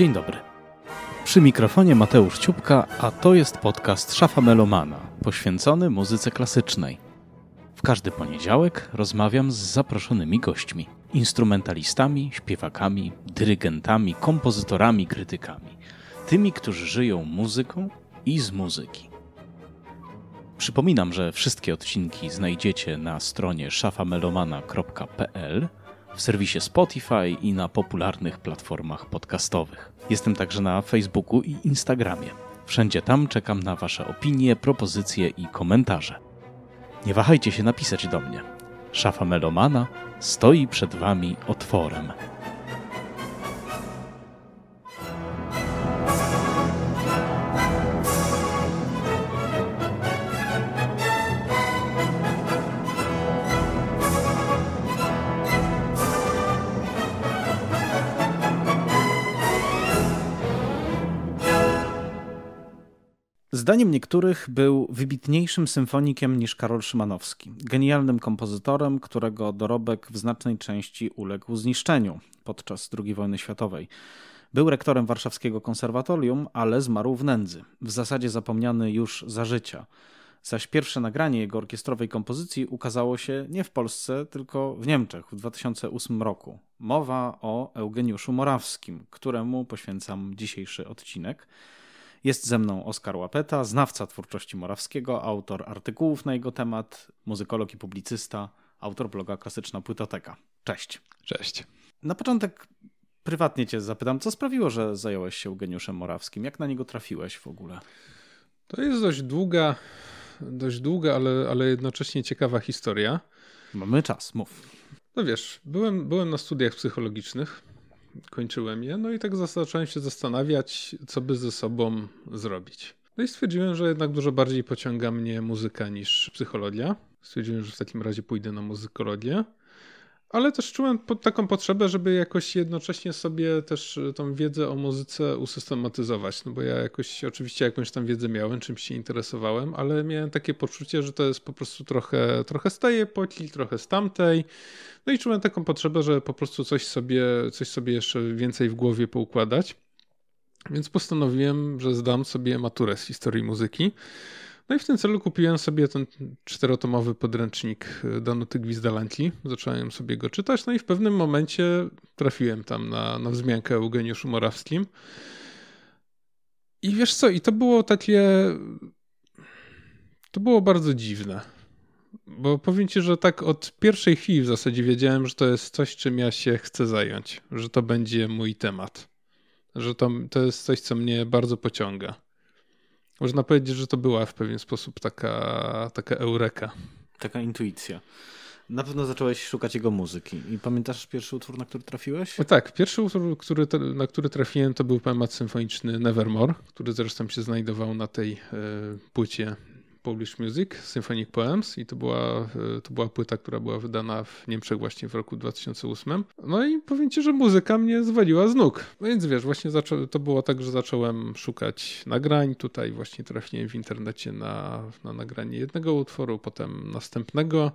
Dzień dobry. Przy mikrofonie Mateusz Ciupka, a to jest podcast Szafa Melomana, poświęcony muzyce klasycznej. W każdy poniedziałek rozmawiam z zaproszonymi gośćmi, instrumentalistami, śpiewakami, dyrygentami, kompozytorami, krytykami, tymi, którzy żyją muzyką i z muzyki. Przypominam, że wszystkie odcinki znajdziecie na stronie szafamelomana.pl w serwisie Spotify i na popularnych platformach podcastowych. Jestem także na Facebooku i Instagramie. Wszędzie tam czekam na Wasze opinie, propozycje i komentarze. Nie wahajcie się napisać do mnie. Szafa Melomana stoi przed Wami otworem. Zdaniem niektórych był wybitniejszym symfonikiem niż Karol Szymanowski, genialnym kompozytorem, którego dorobek w znacznej części uległ zniszczeniu podczas II wojny światowej. Był rektorem warszawskiego konserwatorium, ale zmarł w nędzy, w zasadzie zapomniany już za życia. Zaś pierwsze nagranie jego orkiestrowej kompozycji ukazało się nie w Polsce, tylko w Niemczech w 2008 roku. Mowa o Eugeniuszu Morawskim, któremu poświęcam dzisiejszy odcinek. Jest ze mną Oskar Łapeta, znawca twórczości Morawskiego, autor artykułów na jego temat, muzykolog i publicysta, autor bloga Klasyczna Płytoteka. Cześć. Cześć. Na początek prywatnie cię zapytam, co sprawiło, że zająłeś się Eugeniuszem Morawskim? Jak na niego trafiłeś w ogóle? To jest dość długa, dość długa, ale, ale jednocześnie ciekawa historia. Mamy czas, mów. No wiesz, byłem, byłem na studiach psychologicznych kończyłem je, no i tak zacząłem się zastanawiać, co by ze sobą zrobić. No i stwierdziłem, że jednak dużo bardziej pociąga mnie muzyka niż psychologia. Stwierdziłem, że w takim razie pójdę na muzykologię. Ale też czułem taką potrzebę, żeby jakoś jednocześnie sobie też tą wiedzę o muzyce usystematyzować. No bo ja jakoś, oczywiście jakąś tam wiedzę miałem, czymś się interesowałem, ale miałem takie poczucie, że to jest po prostu trochę, trochę z tej epoki, trochę z tamtej. No i czułem taką potrzebę, że po prostu coś sobie, coś sobie jeszcze więcej w głowie poukładać. Więc postanowiłem, że zdam sobie maturę z historii muzyki. No i w tym celu kupiłem sobie ten czterotomowy podręcznik Danuty Gwizdalanki. Zacząłem sobie go czytać, no i w pewnym momencie trafiłem tam na, na wzmiankę Eugeniuszu Morawskim. I wiesz co, i to było takie... To było bardzo dziwne. Bo powiem ci, że tak od pierwszej chwili w zasadzie wiedziałem, że to jest coś, czym ja się chcę zająć, że to będzie mój temat, że to, to jest coś, co mnie bardzo pociąga. Można powiedzieć, że to była w pewien sposób taka, taka eureka. Taka intuicja. Na pewno zacząłeś szukać jego muzyki. I pamiętasz pierwszy utwór, na który trafiłeś? O tak, pierwszy utwór, który, na który trafiłem, to był poemat symfoniczny Nevermore, który zresztą się znajdował na tej y, płycie Polish Music, Symphonic Poems i to była, e, to była płyta, która była wydana w Niemczech właśnie w roku 2008. No i powiem ci, że muzyka mnie zwaliła z nóg. No więc wiesz, właśnie to było tak, że zacząłem szukać nagrań. Tutaj właśnie trafiłem w internecie na, na nagranie jednego utworu, potem następnego.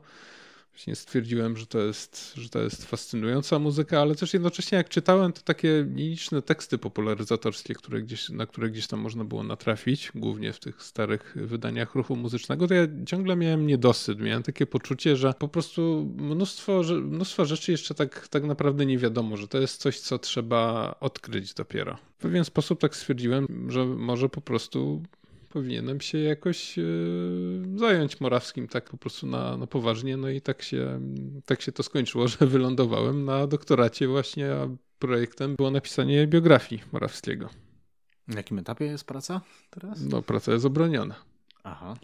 Właśnie stwierdziłem, że to, jest, że to jest fascynująca muzyka, ale też jednocześnie jak czytałem to takie nieliczne teksty popularyzatorskie, które gdzieś, na które gdzieś tam można było natrafić, głównie w tych starych wydaniach ruchu muzycznego, to ja ciągle miałem niedosyt. Miałem takie poczucie, że po prostu mnóstwo, mnóstwo rzeczy jeszcze tak, tak naprawdę nie wiadomo, że to jest coś, co trzeba odkryć dopiero. W pewien sposób tak stwierdziłem, że może po prostu powinienem się jakoś yy, zająć Morawskim tak po prostu na, na poważnie. No i tak się, tak się to skończyło, że wylądowałem na doktoracie właśnie, a projektem było napisanie biografii Morawskiego. Na jakim etapie jest praca teraz? No, praca jest obroniona. Aha.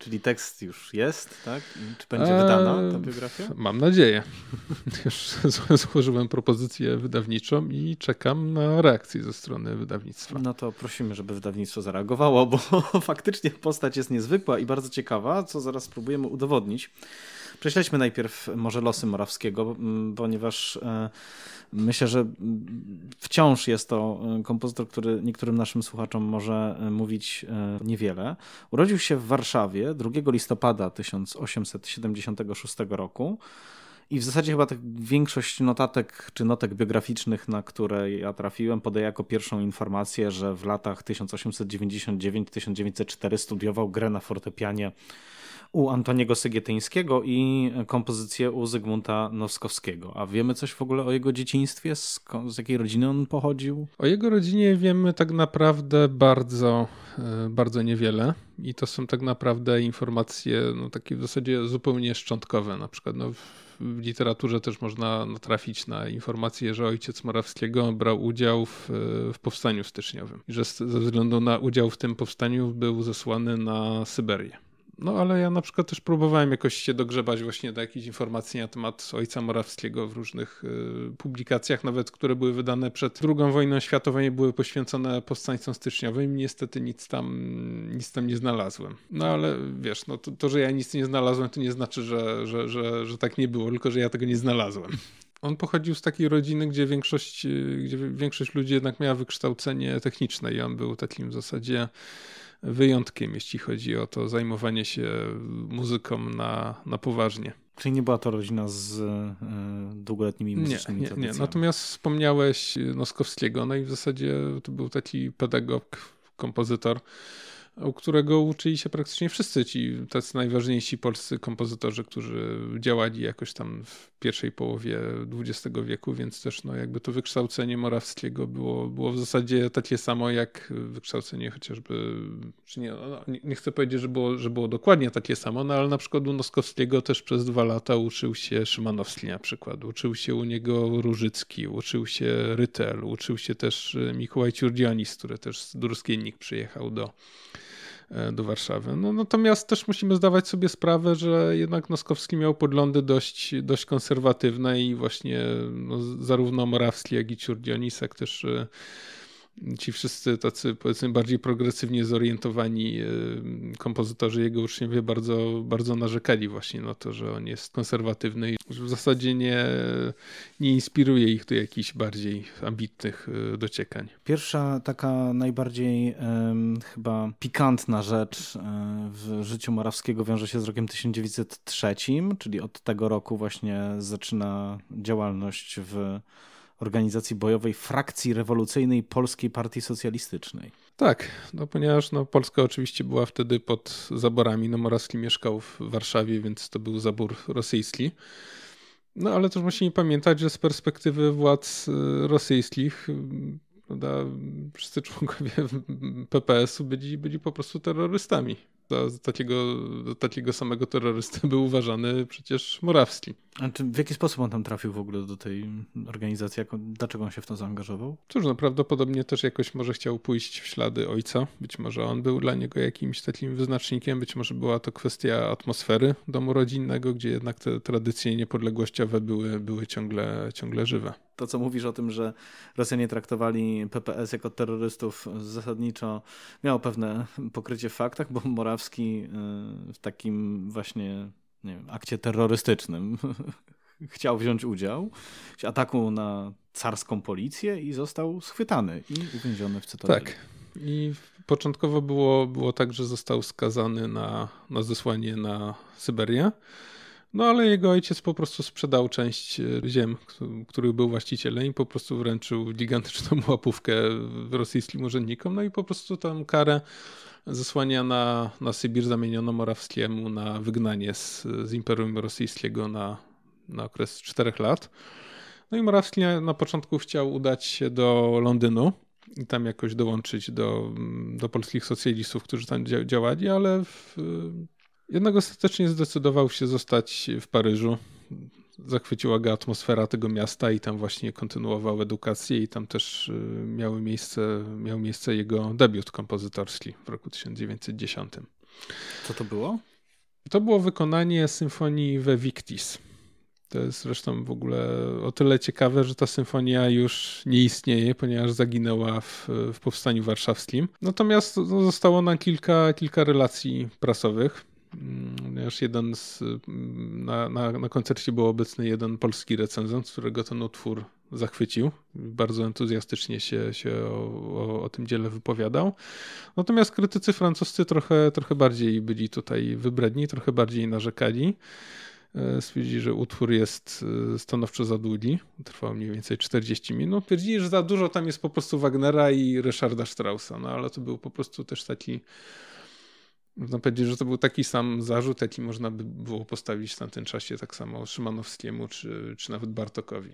Czyli tekst już jest, tak? Czy będzie wydana ta biografia? Mam nadzieję. Już złożyłem propozycję wydawniczą i czekam na reakcję ze strony wydawnictwa. No to prosimy, żeby wydawnictwo zareagowało, bo faktycznie postać jest niezwykła i bardzo ciekawa, co zaraz spróbujemy udowodnić. Prześledźmy najpierw może losy Morawskiego, ponieważ e, myślę, że wciąż jest to e, kompozytor, który niektórym naszym słuchaczom może e, mówić niewiele. Urodził się w Warszawie 2 listopada 1876 roku I w zasadzie chyba tak większość notatek czy notek biograficznych, na które ja trafiłem, podaje jako pierwszą informację, że w latach 1899-1904 studiował grę na fortepianie u Antoniego Sygietyńskiego i kompozycję u Zygmunta Noskowskiego. A wiemy coś w ogóle o jego dzieciństwie? Z, z jakiej rodziny on pochodził? O jego rodzinie wiemy tak naprawdę bardzo, e, bardzo niewiele. I to są tak naprawdę informacje no, takie w zasadzie zupełnie szczątkowe. Na przykład no, w literaturze też można natrafić na informację, że ojciec Morawskiego brał udział w, w powstaniu styczniowym i że ze względu na udział w tym powstaniu był zesłany na Syberię. No ale ja na przykład też próbowałem jakoś się dogrzebać właśnie do jakichś informacji na temat ojca Morawskiego w różnych y, publikacjach, nawet które były wydane przed II wojną światową i były poświęcone powstańcom styczniowym. Niestety nic tam, nic tam nie znalazłem. No ale wiesz, no to, to że ja nic nie znalazłem, to nie znaczy, że, że, że, że tak nie było, tylko że ja tego nie znalazłem. On pochodził z takiej rodziny, gdzie większość, gdzie większość ludzi jednak miała wykształcenie techniczne i on był takim w zasadzie wyjątkiem, jeśli chodzi o to zajmowanie się muzyką na, na poważnie. Czyli nie była to rodzina z y, długoletnimi muzycznymi nie, nie, nie. Natomiast wspomniałeś Noskowskiego, no i w zasadzie to był taki pedagog, kompozytor, u którego uczyli się praktycznie wszyscy ci tacy najważniejsi polscy kompozytorzy, którzy działali jakoś tam w pierwszej połowie XX wieku, więc też no jakby to wykształcenie Morawskiego było, było w zasadzie takie samo jak wykształcenie chociażby, czy nie, no, nie chcę powiedzieć, że było, że było dokładnie takie samo, no ale na przykład u Noskowskiego też przez dwa lata uczył się Szymanowski na przykład, uczył się u niego Różycki, uczył się Rytel, uczył się też Mikołaj Ciurdzionis, który też z Druskiennik przyjechał do E, do Warszawy. No, natomiast też musimy zdawać sobie sprawę, że jednak Noskowski miał podglądy dość, dość konserwatywne i właśnie no, zarówno Morawski, jak i Ciurdionisek też e, ci wszyscy tacy powiedzmy bardziej progresywnie zorientowani y, kompozytorzy, jego uczniowie bardzo, bardzo narzekali właśnie na to, że on jest konserwatywny i w zasadzie nie, nie inspiruje ich do jakichś bardziej ambitnych y, dociekań. Pierwsza taka najbardziej chyba pikantna rzecz e, w życiu Morawskiego wiąże się z rokiem 1903, czyli od tego roku właśnie zaczyna działalność w organizacji bojowej frakcji rewolucyjnej Polskiej Partii Socjalistycznej. Tak, no ponieważ no, Polska oczywiście była wtedy pod zaborami. No, Morawski mieszkał w Warszawie, więc to był zabór rosyjski. No ale też musimy pamiętać, że z perspektywy władz y, rosyjskich prawda, wszyscy członkowie PPS-u byli, byli po prostu terrorystami za, takiego, takiego samego terrorysty był uważany przecież Morawski. A czy w jaki sposób on tam trafił w ogóle do tej organizacji? dlaczego on się w to zaangażował? Cóż, no prawdopodobnie też jakoś może chciał pójść w ślady ojca. Być może on był dla niego jakimś takim wyznacznikiem, być może była to kwestia atmosfery domu rodzinnego, gdzie jednak te tradycje niepodległościowe były, były ciągle, ciągle żywe. To, co mówisz o tym, że Rosjanie traktowali PPS jako terrorystów zasadniczo miało pewne pokrycie w faktach, bo Morawski y, w takim właśnie nie wiem, akcie terrorystycznym chciał wziąć udział w ataku na carską policję i został schwytany i uwięziony w Cytadeli. Tak. I początkowo było, było tak, że został skazany na, na zesłanie na Syberię. No ale jego ojciec po prostu sprzedał część e, ziem, których był właścicielem i po prostu wręczył gigantyczną łapówkę rosyjskim urzędnikom. No i po prostu tam karę zesłania na, na Sybir zamieniono Morawskiemu na wygnanie z, z Imperium Rosyjskiego na, na okres czterech lat. No i Morawski na początku chciał udać się do Londynu i tam jakoś dołączyć do, do polskich socjalistów, którzy tam działali, ale w, jednak ostatecznie zdecydował się zostać w Paryżu zachwyciła go atmosfera tego miasta i tam właśnie kontynuował edukację i tam też y, miały miejsce, miał miejsce jego debiut kompozytorski w roku 1910. Co to było? To było wykonanie symfonii We Victis. To jest zresztą w ogóle o tyle ciekawe, że ta symfonia już nie istnieje, ponieważ zaginęła w, w powstaniu warszawskim. Natomiast no, zostało na kilka, kilka relacji prasowych. Ponieważ jeden z, na, na, na koncercie był obecny jeden polski recenzent, którego ten utwór zachwycił. Bardzo entuzjastycznie się, się o, o, o, tym dziele wypowiadał. Natomiast krytycy francuscy trochę, trochę bardziej byli tutaj wybredni, trochę bardziej narzekali. e, stwierdzili, że utwór jest e, stanowczo za długi. Trwał mniej więcej 40 minut. Twierdzili, że za dużo tam jest po prostu Wagnera i Ryszarda Straussa, no ale to był po prostu też taki można powiedzieć, że to był taki sam zarzut, jaki można by było postawić w tamtym czasie tak samo Szymanowskiemu czy, czy nawet Bartokowi.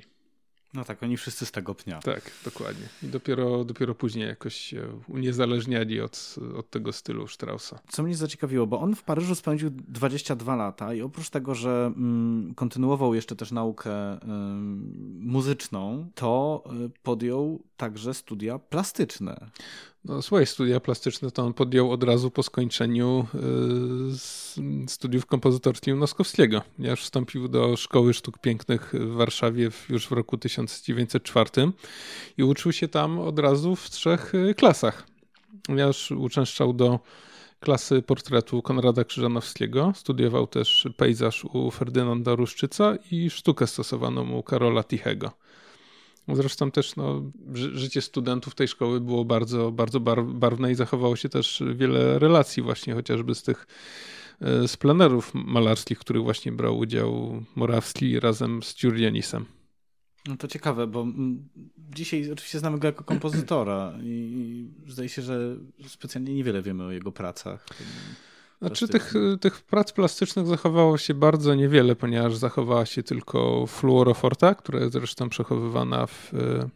No tak, oni wszyscy z tego pnia. Tak, dokładnie. I dopiero, dopiero później jakoś się uniezależniali od, od tego stylu Straussa. Co mnie zaciekawiło, bo on w Paryżu spędził 22 lata i oprócz tego, że mm, kontynuował jeszcze też naukę y, muzyczną, to y, podjął także studia plastyczne. No, swoje studia plastyczne to on podjął od razu po skończeniu y, studiów kompozytorstwa Noskowskiego. Już wstąpił do Szkoły Sztuk Pięknych w Warszawie już w roku 1904 i uczył się tam od razu w trzech y, klasach. Ponieważ uczęszczał do klasy portretu Konrada Krzyżanowskiego. Studiował też pejzaż u Ferdynanda Ruszczyca i sztukę stosowaną u Karola Tichego. Zresztą też no, życie studentów tej szkoły było bardzo, bardzo barwne i zachowało się też wiele relacji właśnie chociażby z tych e, z plenerów malarskich, w których właśnie brał udział Morawski razem z Ciurlianisem. No to ciekawe, bo dzisiaj oczywiście znamy go jako kompozytora i zdaje się, że specjalnie niewiele wiemy o jego pracach. Znaczy tych, tych prac plastycznych zachowało się bardzo niewiele, ponieważ zachowała się tylko fluoroforta, która jest zresztą przechowywana w e,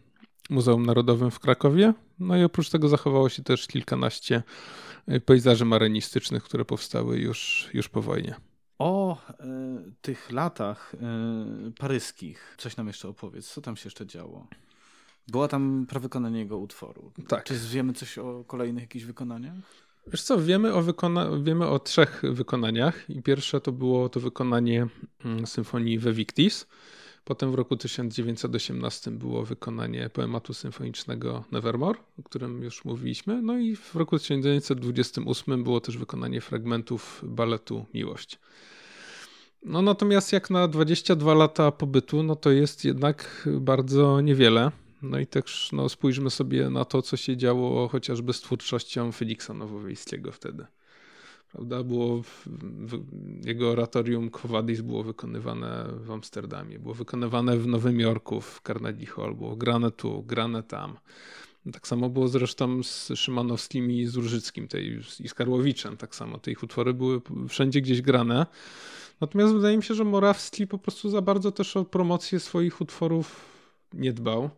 Muzeum Narodowym w Krakowie. No i oprócz tego zachowało się też kilkanaście e, pejzaży marynistycznych, które powstały już, już po wojnie. O y, tych latach y, paryskich coś nam jeszcze opowiedz. Co tam się jeszcze działo? Była tam prawykonanie jego utworu. Tak. Czy wiemy coś o kolejnych jakichś wykonaniach? Wiesz co, wiemy o, wykona- wiemy o trzech wykonaniach i pierwsze to było to wykonanie mm, symfonii We Victis. Potem w roku 1918 było wykonanie poematu symfonicznego Nevermore, o którym już mówiliśmy. No i w roku 1928 było też wykonanie fragmentów baletu Miłość. No natomiast jak na 22 lata pobytu, no to jest jednak bardzo niewiele. No i też no, spójrzmy sobie na to, co się działo chociażby z twórczością Feliksa Nowowiejskiego wtedy. Prawda? Było w, w, jego oratorium Quo Vadis było wykonywane w Amsterdamie, było wykonywane w Nowym Jorku, w Carnegie Hall, było grane tu, grane tam. Tak samo było zresztą z Szymanowskim i z Różyckim tej, i z Karłowiczem. Tak samo te ich utwory były wszędzie gdzieś grane. Natomiast wydaje mi się, że Morawski po prostu za bardzo też o promocję swoich utworów nie dbał.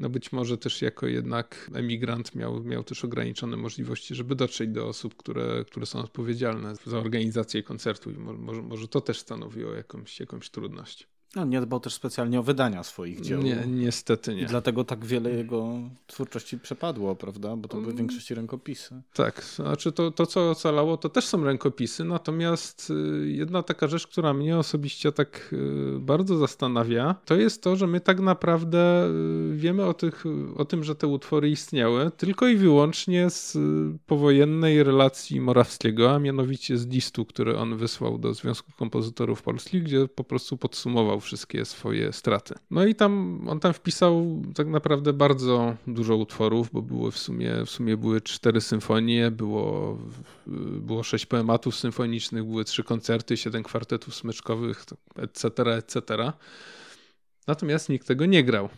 No być może też jako jednak emigrant miał, miał też ograniczone możliwości, żeby dotrzeć do osób, które, które są odpowiedzialne za organizację koncertu i może, może to też stanowiło jakąś, jakąś trudność. No, nie dbał też specjalnie o wydania swoich dzieł. Nie, niestety nie. I dlatego tak wiele jego twórczości przepadło, prawda? Bo to były w większości rękopisy. Tak, znaczy to, to co ocalało, to też są rękopisy, natomiast y, jedna taka rzecz, która mnie osobiście tak y, bardzo zastanawia, to jest to, że my tak naprawdę y, wiemy o, tych, o tym, że te utwory istniały tylko i wyłącznie z powojennej relacji Morawskiego, a mianowicie z listu, który on wysłał do Związku Kompozytorów Polskich, gdzie po prostu podsumował wszystkie swoje straty. No i tam on tam wpisał tak naprawdę bardzo dużo utworów, bo było w sumie, w sumie były cztery symfonie, było, było sześć poematów symfonicznych, były trzy koncerty, siedem kwartetów smyczkowych, etc., etc. Natomiast nikt tego nie grał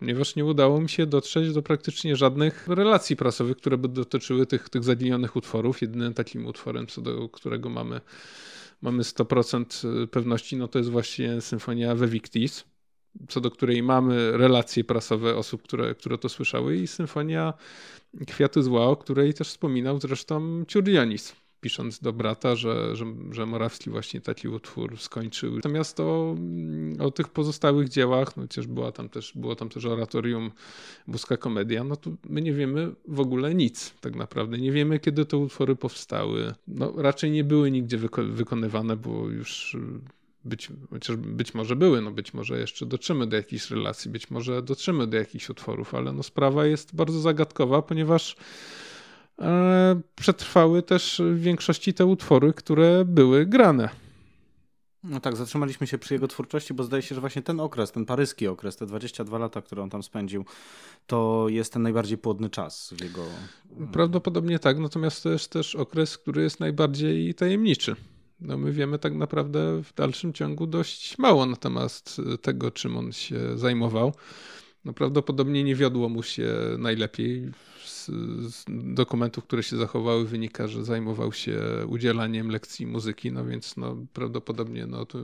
ponieważ nie udało mi się dotrzeć do praktycznie żadnych relacji prasowych, które by dotyczyły tych, tych zaginionych utworów. Jedynym takim utworem, co do którego mamy mamy 100% pewności, no to jest właśnie symfonia We Victis, co do której mamy relacje prasowe osób, które, które to słyszały i symfonia Kwiaty Zła, o której też wspominał zresztą Ciurlianis pisząc do brata, że, że, że Morawski właśnie taki utwór skończył. Natomiast o, o tych pozostałych dziełach, no przecież była tam też, było tam też oratorium Boska Komedia, no to my nie wiemy w ogóle nic tak naprawdę. Nie wiemy, kiedy te utwory powstały. No raczej nie były nigdzie wyko wykonywane, bo już być, chociaż być może były, no być może jeszcze dotrzemy do jakichś relacji, być może dotrzemy do jakichś utworów, ale no sprawa jest bardzo zagadkowa, ponieważ przetrwały też w większości te utwory, które były grane. No tak, zatrzymaliśmy się przy jego twórczości, bo zdaje się, że właśnie ten okres, ten paryski okres, te 22 lata, które on tam spędził, to jest ten najbardziej płodny czas w jego. Prawdopodobnie tak, natomiast to jest też okres, który jest najbardziej tajemniczy. no my wiemy tak naprawdę w dalszym ciągu dość mało na temat tego, czym on się zajmował. No prawdopodobnie nie wiodło mu się najlepiej z, dokumentów, które się zachowały, wynika, że zajmował się udzielaniem lekcji muzyki, no więc no, prawdopodobnie no, to,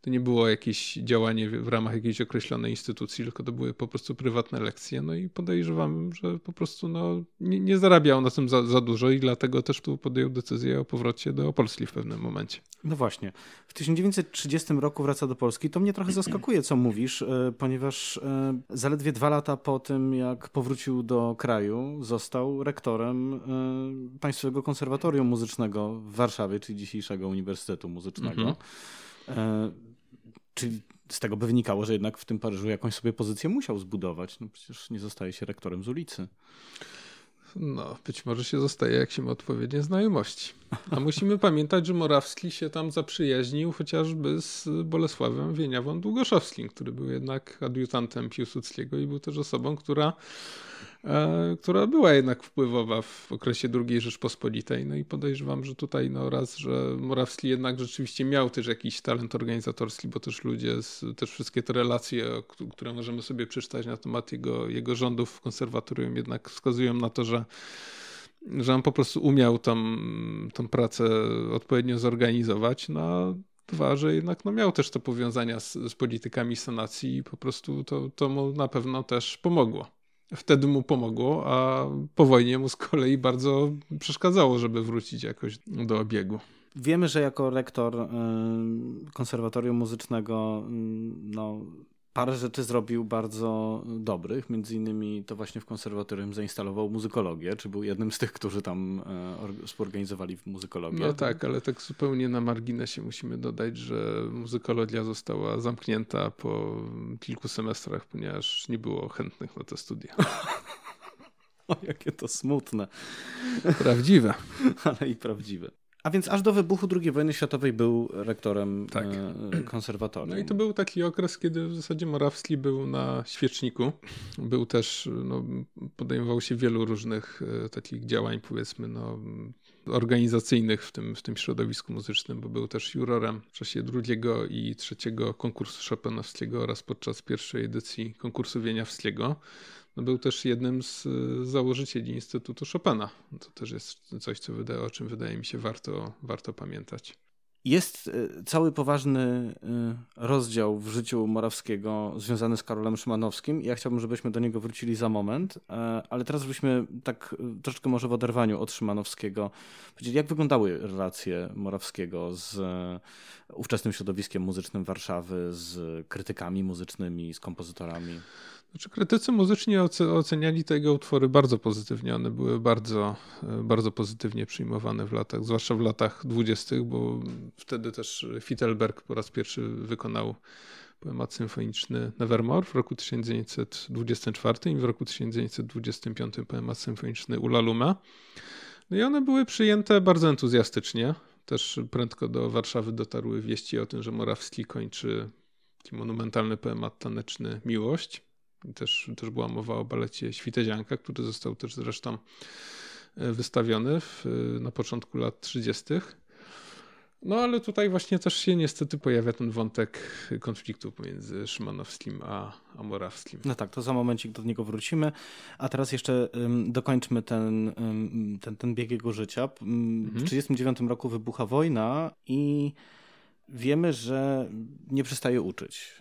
to nie było jakieś działanie w ramach jakiejś określonej instytucji, tylko to były po prostu prywatne lekcje. No i podejrzewam, że po prostu no, nie, nie zarabiał na tym za, za dużo i dlatego też tu podjął decyzję o powrocie do Polski w pewnym momencie. No właśnie. W 1930 roku wraca do Polski. To mnie trochę zaskakuje, co mówisz, e, ponieważ e, zaledwie dwa lata po tym, jak powrócił do kraju, został rektorem e, Państwowego Konserwatorium Muzycznego w Warszawie, czyli dzisiejszego Uniwersytetu Muzycznego. Mhm. Czyli z tego by wynikało, że jednak w tym Paryżu jakąś sobie pozycję musiał zbudować. No przecież nie zostaje się rektorem z ulicy. No, być może się zostaje, jak się ma odpowiednie znajomości. A musimy pamiętać, że Morawski się tam zaprzyjaźnił chociażby z Bolesławem Wieniawą Długoszowskim, który był jednak adiutantem Piłsudskiego i był też osobą, która E, która była jednak wpływowa w okresie II Rzeczpospolitej. No i podejrzewam, że tutaj no raz, że Morawski jednak rzeczywiście miał też jakiś talent organizatorski, bo też ludzie, z, też wszystkie te relacje, które możemy sobie przeczytać na temat jego, jego rządów w konserwatorium jednak wskazują na to, że że on po prostu umiał tą, tą pracę odpowiednio zorganizować. No, dwa, że jednak no, miał też te powiązania z, z politykami sanacji i po prostu to, to mu na pewno też pomogło wtedy mu pomogło, a po wojnie mu z kolei bardzo przeszkadzało, żeby wrócić jakoś do obiegu. Wiemy, że jako rektor y, konserwatorium muzycznego y, no, parę rzeczy zrobił bardzo dobrych. Między innymi to właśnie w konserwatorium zainstalował muzykologię, czy był jednym z tych, którzy tam e, współorganizowali muzykologię. No tak, ale tak zupełnie na marginesie musimy dodać, że muzykologia została zamknięta po kilku semestrach, ponieważ nie było chętnych na te studia. o, jakie to smutne. Prawdziwe. ale i prawdziwe. A więc aż do wybuchu II wojny światowej był rektorem tak. E, konserwatorium. No i to był taki okres, kiedy w zasadzie Morawski był na świeczniku. Był też, no, podejmował się wielu różnych e, takich działań, powiedzmy, no, organizacyjnych w tym, w tym środowisku muzycznym, bo był też jurorem w czasie drugiego i trzeciego konkursu Chopinowskiego oraz podczas pierwszej edycji konkursu Wieniawskiego no był też jednym z y, założycieli Instytutu Chopina. To też jest coś, co wydaje, o czym wydaje mi się warto, warto pamiętać. Jest y, cały poważny y, rozdział w życiu Morawskiego związany z Karolem Szymanowskim. Ja chciałbym, żebyśmy do niego wrócili za moment, ale teraz byśmy tak troszeczkę może w oderwaniu od Szymanowskiego powiedzieli, jak wyglądały relacje Morawskiego z ówczesnym środowiskiem muzycznym Warszawy, z krytykami muzycznymi, z kompozytorami. Znaczy, krytycy muzyczni oceniali te jego utwory bardzo pozytywnie. One były bardzo, bardzo pozytywnie przyjmowane w latach, zwłaszcza w latach dwudziestych, bo wtedy też Fittelberg po raz pierwszy wykonał poemat symfoniczny Nevermore w roku 1924 i w roku 1925 poemat symfoniczny Ula Luma. No i one były przyjęte bardzo entuzjastycznie. Też prędko do Warszawy dotarły wieści o tym, że Morawski kończy taki monumentalny poemat taneczny Miłość. Też, też była mowa o balecie Świtezianka, który został też zresztą e, wystawiony w, e, na początku lat 30. No ale tutaj właśnie też się niestety pojawia ten wątek konfliktu pomiędzy Szymanowskim a, a Morawskim. No tak, to za momencik do niego wrócimy. A teraz jeszcze um, dokończmy ten, um, ten, ten bieg jego życia. W 1939 mhm. roku wybucha wojna i wiemy, że nie przestaje uczyć.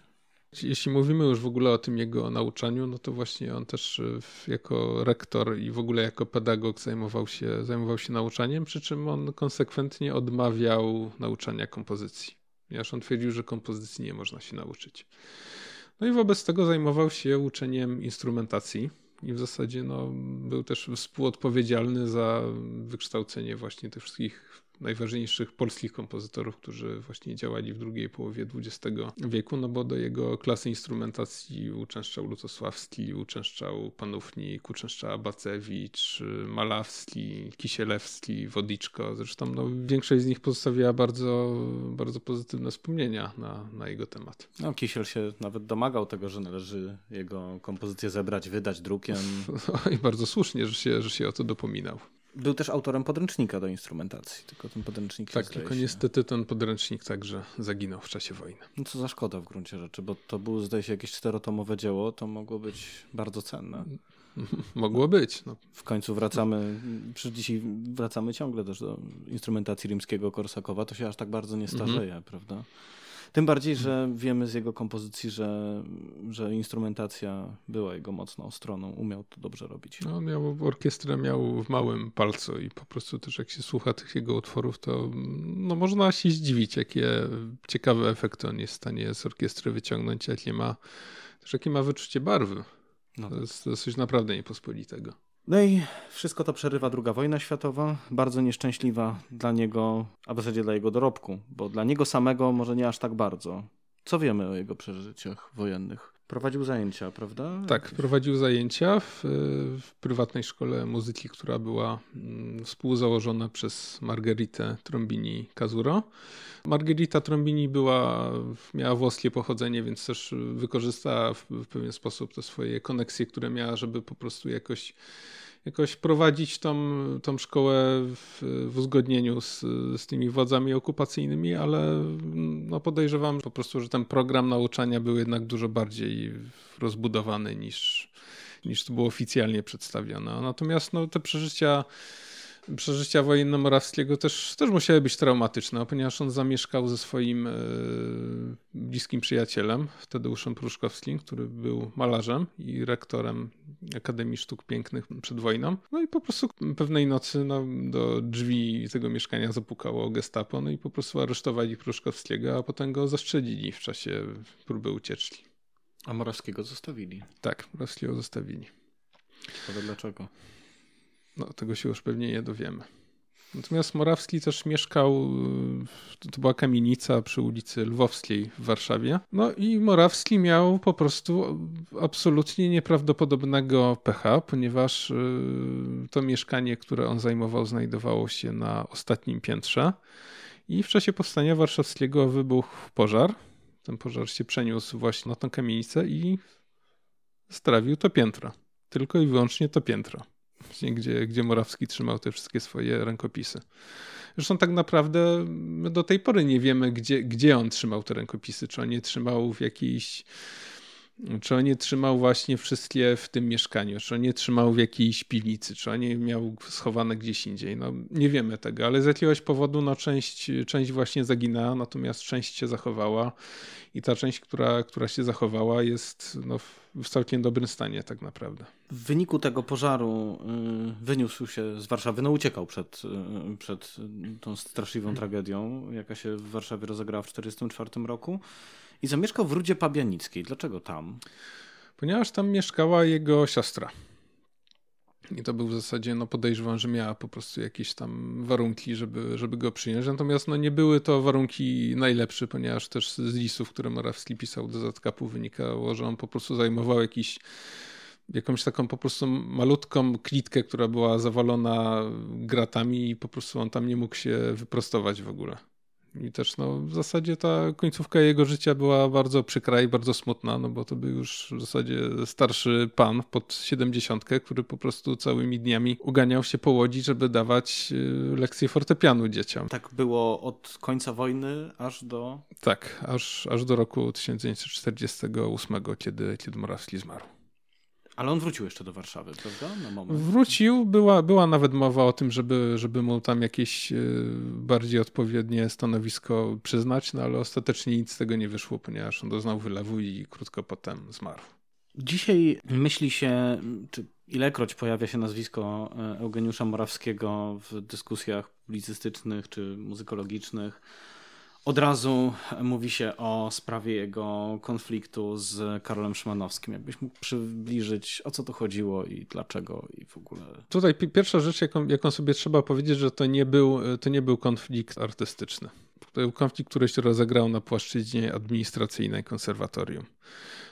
Jeśli mówimy już w ogóle o tym jego nauczaniu, no to właśnie on też e, jako rektor i w ogóle jako pedagog zajmował się, zajmował się nauczaniem, przy czym on konsekwentnie odmawiał nauczania kompozycji, ponieważ on twierdził, że kompozycji nie można się nauczyć. No i wobec tego zajmował się uczeniem instrumentacji i w zasadzie no, był też współodpowiedzialny za wykształcenie właśnie tych wszystkich najważniejszych polskich kompozytorów, którzy właśnie działali w drugiej połowie XX wieku, no bo do jego klasy instrumentacji uczęszczał Lutosławski, uczęszczał Panównik, uczęszczał Bacewicz, Malawski, Kisielewski, Wodiczko. Zresztą no, większość z nich pozostawiała bardzo, bardzo pozytywne wspomnienia na, na jego temat. No, Kisiel się nawet domagał tego, że należy jego kompozycję zebrać, wydać drukiem. No, I bardzo słusznie, że się, że się o to dopominał. Był też autorem podręcznika do instrumentacji, tylko ten podręcznik Tak, tylko się... niestety ten podręcznik także zaginął w czasie wojny. No co za szkoda w gruncie rzeczy, bo to było zdaje się jakieś czterotomowe dzieło, to mogło być bardzo cenne. Mogło być. No. W końcu wracamy, przecież dzisiaj wracamy ciągle też do instrumentacji rimskiego Korsakowa, to się aż tak bardzo nie starzeje, mhm. prawda? Tym bardziej, że wiemy z jego kompozycji, że, że instrumentacja była jego mocną stroną, umiał to dobrze robić. No, miał orkiestrę miał w małym palcu i po prostu też jak się słucha tych jego utworów, to no, można się zdziwić, jakie ciekawe efekty on jest w stanie z orkiestry wyciągnąć, jakie ma, też jakie ma wyczucie barwy. No. To, tak. jest, to jest coś naprawdę niepospolitego. No i wszystko to przerywa druga wojna światowa, bardzo nieszczęśliwa dla niego, a w zasadzie dla jego dorobku, bo dla niego samego może nie aż tak bardzo. Co wiemy o jego przeżyciach wojennych? Prowadził zajęcia, prawda? Tak, prowadził zajęcia w, w prywatnej szkole muzyki, która była mm, współzałożona przez Margheritę Trombini Kazuro. Margherita Trombini była, miała włoskie pochodzenie, więc też wykorzystała w, w pewien sposób te swoje koneksje, które miała, żeby po prostu jakoś jakoś prowadzić tą, tą szkołę w, w uzgodnieniu z, z tymi władzami okupacyjnymi, ale no podejrzewam po prostu, że ten program nauczania był jednak dużo bardziej rozbudowany niż, niż to było oficjalnie przedstawione. Natomiast no, te przeżycia przeżycia wojenne-morawskiego też, też musiały być traumatyczne, ponieważ on zamieszkał ze swoim e, bliskim przyjacielem, Tadeuszem Pruszkowskim, który był malarzem i rektorem Akademii Sztuk Pięknych przed wojną. No i po prostu pewnej nocy no, do drzwi tego mieszkania zapukało gestapo, no i po prostu aresztowali Pruszkowskiego, a potem go zastrzelili w czasie próby ucieczki. A Morawskiego zostawili. Tak, Morawskiego zostawili. Ciekawe dlaczego. No, tego się już pewnie nie dowiemy. Natomiast Morawski też mieszkał, to była kamienica przy ulicy Lwowskiej w Warszawie. No i Morawski miał po prostu absolutnie nieprawdopodobnego pecha, ponieważ y, to mieszkanie, które on zajmował, znajdowało się na ostatnim piętrze. I w czasie powstania warszawskiego wybuchł pożar. Ten pożar się przeniósł właśnie na tę kamienicę i strawił to piętro. Tylko i wyłącznie to piętro gdzie, gdzie Morawski trzymał te wszystkie swoje rękopisy. Zresztą tak naprawdę my do tej pory nie wiemy, gdzie, gdzie on trzymał te rękopisy. Czy on je trzymał w jakiejś czy on je trzymał właśnie wszystkie w tym mieszkaniu, czy on je trzymał w jakiejś piwnicy, czy on je miał schowane gdzieś indziej. No, nie wiemy tego, ale z jakiegoś powodu no, część, część właśnie zaginęła, natomiast część się zachowała i ta część, która, która się zachowała jest no, w całkiem dobrym stanie tak naprawdę. W wyniku tego pożaru y, wyniósł się z Warszawy, no uciekał przed, y, przed tą straszliwą tragedią, jaka się w Warszawie rozegrała w 1944 roku i zamieszkał w Rudzie Pabianickiej. Dlaczego tam? Ponieważ tam mieszkała jego siostra. I to był w zasadzie, no podejrzewam, że miała po prostu jakieś tam warunki, żeby, żeby go przyjąć. Natomiast no nie były to warunki najlepsze, ponieważ też z listów, które Morawski pisał do Zatkapu wynikało, że on po prostu zajmował jakiś jakąś taką po prostu malutką klitkę, która była zawalona gratami i po prostu on tam nie mógł się wyprostować w ogóle. I też no, w zasadzie ta końcówka jego życia była bardzo przykra i bardzo smutna, no bo to był już w zasadzie starszy pan pod siedemdziesiątkę, który po prostu całymi dniami uganiał się po łodzi, żeby dawać y, lekcje fortepianu dzieciom. Tak było od końca wojny aż do... Tak, aż, aż do roku 1948, kiedy, kiedy Morawski zmarł. Ale on wrócił jeszcze do Warszawy, prawda? Na moment. Wrócił, była, była nawet mowa o tym, żeby, żeby mu tam jakieś e, bardziej odpowiednie stanowisko przyznać, no ale ostatecznie nic z tego nie wyszło, ponieważ on doznał wylewu i krótko potem zmarł. Dzisiaj myśli się, czy ilekroć pojawia się nazwisko e, Eugeniusza Morawskiego w dyskusjach publicystycznych czy muzykologicznych, od razu mówi się o sprawie jego konfliktu z Karolem Szymanowskim. Jakbyś mógł przybliżyć, o co to chodziło i dlaczego i w ogóle. Tutaj pierwsza rzecz, jaką, jaką sobie trzeba powiedzieć, że to nie, był, to nie był konflikt artystyczny. To był konflikt, który się rozegrał na płaszczyźnie administracyjnej konserwatorium.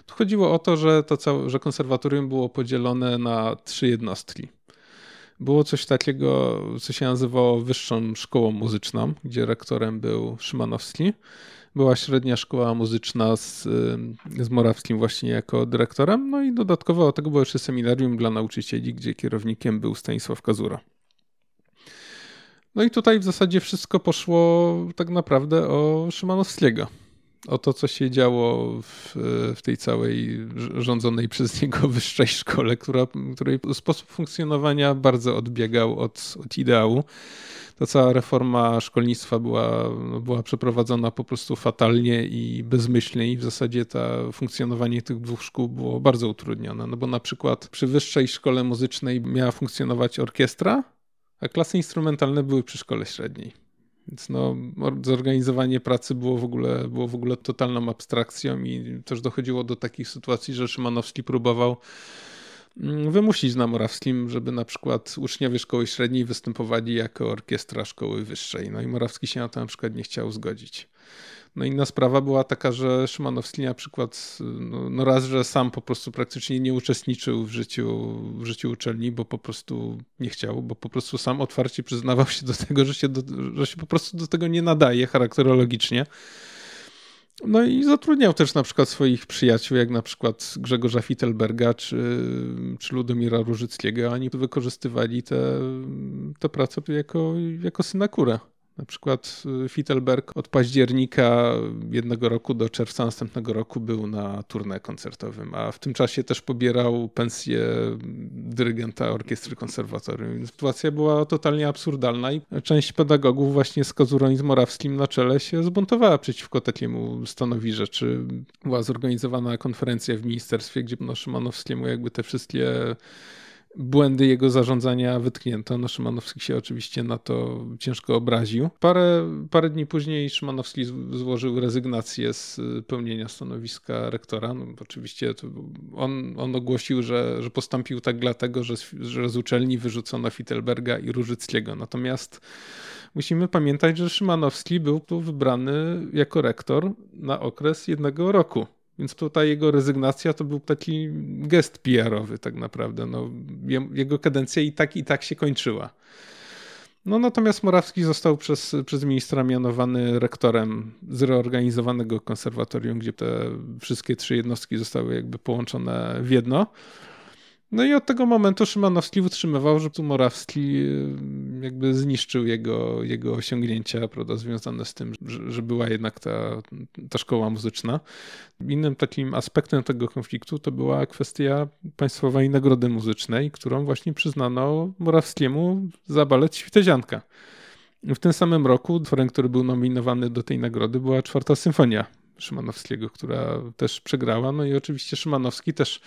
Tu chodziło o to, że, to że konserwatorium było podzielone na trzy jednostki było coś takiego, co się nazywało Wyższą Szkołą Muzyczną, gdzie rektorem był Szymanowski. Była średnia szkoła muzyczna z, z Morawskim właśnie jako dyrektorem, no i dodatkowo do tego było jeszcze seminarium dla nauczycieli, gdzie kierownikiem był Stanisław Kazura. No i tutaj w zasadzie wszystko poszło tak naprawdę o Szymanowskiego. O to, co się działo w, w tej całej rządzonej przez niego wyższej szkole, która, której sposób funkcjonowania bardzo odbiegał od, od ideału ta cała reforma szkolnictwa była, była przeprowadzona po prostu fatalnie i bezmyślnie i w zasadzie to funkcjonowanie tych dwóch szkół było bardzo utrudnione, no bo na przykład przy wyższej szkole muzycznej miała funkcjonować orkiestra, a klasy instrumentalne były przy szkole średniej. Więc no, zorganizowanie pracy było w, ogóle, było w ogóle totalną abstrakcją i też dochodziło do takich sytuacji, że Szymanowski próbował Mm, wymusić na Morawskim, żeby na przykład uczniowie szkoły średniej występowali jako orkiestra szkoły wyższej. No i Morawski się na to na przykład nie chciał zgodzić. No inna sprawa była taka, że Szymanowski na przykład, no, no, raz, że sam po prostu praktycznie nie uczestniczył w życiu, w życiu uczelni, bo po prostu nie chciał, bo po prostu sam otwarcie przyznawał się do tego, że się, do, że się po prostu do tego nie nadaje charakterologicznie. No i zatrudniał też na przykład swoich przyjaciół, jak na przykład Grzegorza Fittelberga czy, czy Ludomira Różyckiego. Oni wykorzystywali te, te pracę jako, jako synakurę. Na przykład y, Fittelberg od października jednego roku do czerwca następnego roku był na turnę koncertowym, a w tym czasie też pobierał pensję dyrygenta orkiestry konserwatorium. Sytuacja była totalnie absurdalna i część pedagogów właśnie z Kozurą i z Morawskim na czele się zbuntowała przeciwko takiemu stanowi rzeczy. Była zorganizowana konferencja w ministerstwie, gdzie no Szymanowskiemu jakby te wszystkie błędy jego zarządzania wytknięto. No Szymanowski się oczywiście na to ciężko obraził. Parę, parę dni później Szymanowski złożył rezygnację z pełnienia stanowiska rektora. No, oczywiście on, on ogłosił, że, że postąpił tak dlatego, że, że z uczelni wyrzucono Fittelberga i Różyckiego. Natomiast musimy pamiętać, że Szymanowski był tu wybrany jako rektor na okres jednego roku. Więc tutaj jego rezygnacja to był taki gest PR-owy tak naprawdę. No, jego kadencja i tak i tak się kończyła. No natomiast Morawski został przez, przez ministra mianowany rektorem zreorganizowanego konserwatorium, gdzie te wszystkie trzy jednostki zostały jakby połączone w jedno. No i od tego momentu Szymanowski utrzymywał, że tu Morawski y, jakby zniszczył jego, jego osiągnięcia, prawda, związane z tym, że, że była jednak ta, ta szkoła muzyczna. Innym takim aspektem tego konfliktu to była kwestia Państwowej Nagrody Muzycznej, którą właśnie przyznano Morawskiemu za balet Świtezianka. W tym samym roku utworem, który był nominowany do tej nagrody była czwarta symfonia Szymanowskiego, która też przegrała. No i oczywiście Szymanowski też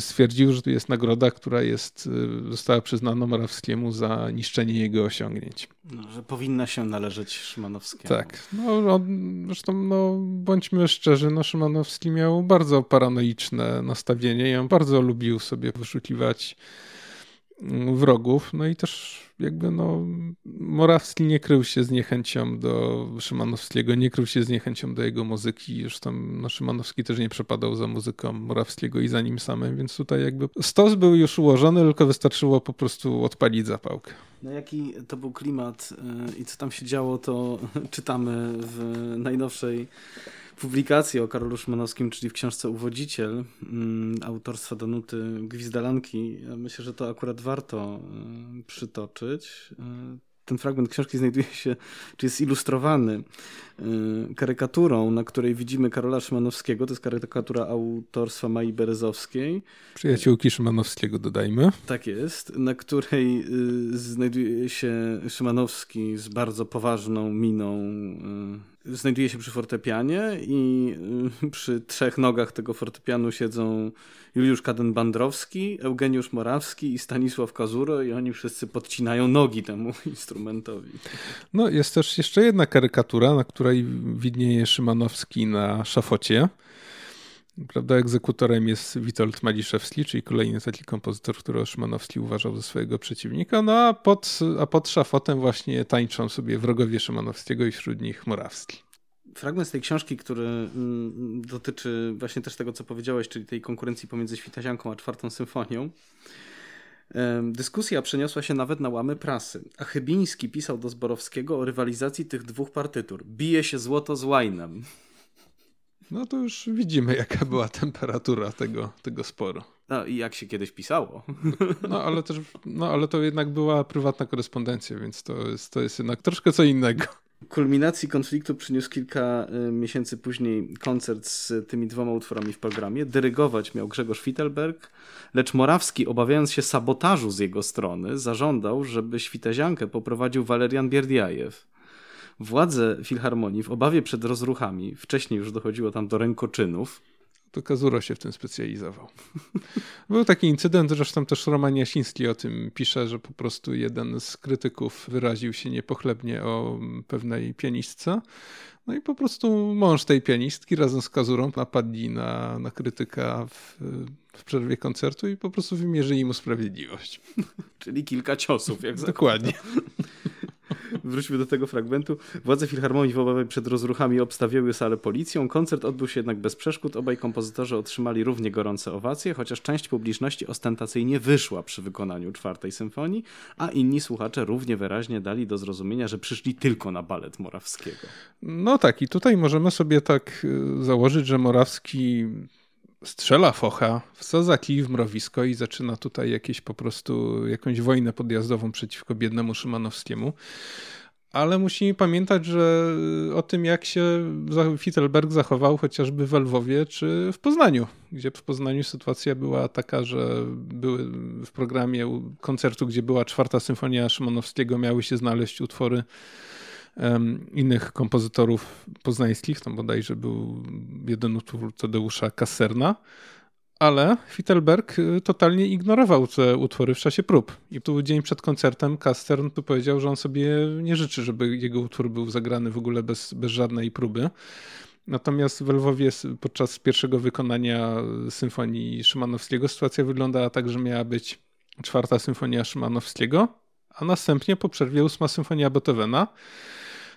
stwierdził, że to jest nagroda, która jest, y, została przyznana Morawskiemu za niszczenie jego osiągnięć. No, że powinna się należeć Szymanowskiemu. Tak. No, zresztą no, bądźmy szczerzy, no, Szymanowski miał bardzo paranoiczne nastawienie i on bardzo lubił sobie wyszukiwać wrogów. No i też jakby no Morawski nie krył się z niechęcią do Szymanowskiego, nie krył się z niechęcią do jego muzyki. Zresztą no, Szymanowski też nie przepadał za muzyką Morawskiego i za nim samym, więc tutaj jakby stos był już ułożony, tylko wystarczyło po prostu odpalić zapałkę. No jaki to był klimat y, i co tam się działo, to czytamy w najnowszej publikację o Karolu Szymanowskim, czyli w książce Uwodziciel mm, autorstwa Danuty Gwizdalanki. Myślę, że to akurat warto y, przytoczyć. Y, ten fragment książki znajduje się, czy jest ilustrowany karykaturą, na której widzimy Karola Szymanowskiego. To jest karykatura autorstwa Mai Berezowskiej. Przyjaciółki Szymanowskiego dodajmy. Tak jest, na której znajduje się Szymanowski z bardzo poważną miną znajduje się przy fortepianie i y, przy trzech nogach tego fortepianu siedzą Juliusz Kaden-Bandrowski, Eugeniusz Morawski i Stanisław Kazuro i oni wszyscy podcinają nogi temu instrumentowi. No jest też jeszcze jedna karykatura, na której widnieje Szymanowski na szafocie. Prawda, egzekutorem jest Witold Maliszewski, czyli kolejny taki kompozytor, którego Szymanowski uważał za swojego przeciwnika, no a pod, a pod szafotem właśnie tańczą sobie wrogowie Szymanowskiego i wśród nich Morawski. Fragment z tej książki, który mm, dotyczy właśnie też tego, co powiedziałeś, czyli tej konkurencji pomiędzy Świtazianką a czwartą symfonią. Dyskusja przeniosła się nawet na łamy prasy, a Chybiński pisał do Zborowskiego o rywalizacji tych dwóch partytur. Bije się złoto z łajnem. No to już widzimy, jaka była temperatura tego, tego sporu. No i jak się kiedyś pisało. No ale też, no ale to jednak była prywatna korespondencja, więc to jest, to jest jednak troszkę co innego. Kulminacji konfliktu przyniósł kilka y, miesięcy później koncert z tymi dwoma utworami w programie. Dyrygować miał Grzegorz Fittelberg, lecz Morawski, obawiając się sabotażu z jego strony, zażądał, żeby świteziankę poprowadził Walerian Bierdiajew. Władze Filharmonii w obawie przed rozruchami, wcześniej już dochodziło tam do rękoczynów, to Kazuro się w tym specjalizował. Był taki incydent, zresztą też Roman Jasiński o tym pisze, że po prostu jeden z krytyków wyraził się niepochlebnie o pewnej pianistce. No i po prostu mąż tej pianistki razem z Kazurą napadli na, na krytyka w, w przerwie koncertu i po prostu wymierzyli mu sprawiedliwość. Czyli kilka ciosów, jak Dokładnie. Wróćmy do tego fragmentu. Władze Filharmonii w obawie przed rozruchami obstawiały salę policją. Koncert odbył się jednak bez przeszkód. Obaj kompozytorzy otrzymali równie gorące owacje, chociaż część publiczności ostentacyjnie wyszła przy wykonaniu czwartej symfonii, a inni słuchacze równie wyraźnie dali do zrozumienia, że przyszli tylko na balet Morawskiego. No tak, i tutaj możemy sobie tak y, założyć, że Morawski strzela focha, wsadza kij w mrowisko i zaczyna tutaj jakieś po prostu jakąś wojnę podjazdową przeciwko biednemu Szymanowskiemu. Ale musimy pamiętać, że o tym, jak się Fittelberg zachował chociażby w Lwowie czy w Poznaniu, gdzie w Poznaniu sytuacja była taka, że były w programie koncertu, gdzie była czwarta symfonia Szymanowskiego, miały się znaleźć utwory innych kompozytorów poznańskich, tam bodajże był jeden utwór Tadeusza Kasserna, ale Fittelberg y, totalnie ignorował te utwory w czasie prób. I tu dzień przed koncertem Kastern tu powiedział, że on sobie nie życzy, żeby jego utwór był zagrany w ogóle bez, bez żadnej próby. Natomiast w Lwowie podczas pierwszego wykonania symfonii Szymanowskiego sytuacja wyglądała tak, że miała być czwarta symfonia Szymanowskiego, a następnie po przerwie ósma symfonia Beethovena.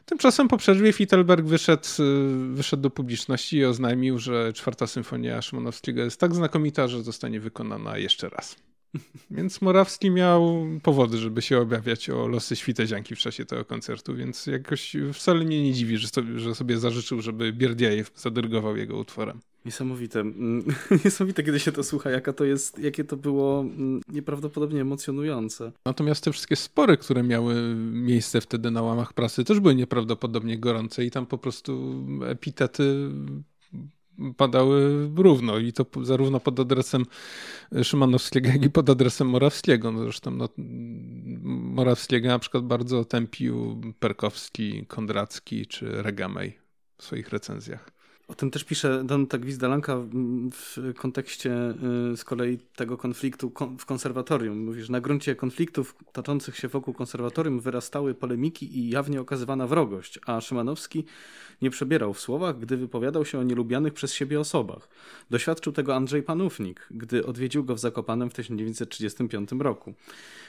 Tymczasem po przerwie Fittelberg wyszedł, y, wyszedł do publiczności i oznajmił, że czwarta symfonia Szymanowskiego jest tak znakomita, że zostanie wykonana jeszcze raz. Więc Morawski miał powody, żeby się obawiać o losy Świtezianki w czasie tego koncertu, więc jakoś wcale mnie nie dziwi, że, sobie, że sobie zażyczył, żeby Bierdiajew zadyrygował jego utworem. Niesamowite. Mm, niesamowite, kiedy się to słucha, jaka to jest, jakie to było mm, nieprawdopodobnie emocjonujące. Natomiast te wszystkie spory, które miały miejsce wtedy na łamach prasy, też były nieprawdopodobnie gorące i tam po prostu epitety padały równo i to zarówno pod adresem Szymanowskiego, jak i pod adresem Morawskiego. No zresztą no, Morawskiego na przykład bardzo tępił Perkowski, Kondracki czy Regamej w swoich recenzjach. O tym też pisze Danuta Gwizdalanka w kontekście y, z kolei tego konfliktu w konserwatorium. Mówisz, na gruncie konfliktów toczących się wokół konserwatorium wyrastały polemiki i jawnie okazywana wrogość, a Szymanowski nie przebierał w słowach, gdy wypowiadał się o nielubianych przez siebie osobach. Doświadczył tego Andrzej Panównik, gdy odwiedził go w Zakopanem w 1935 roku.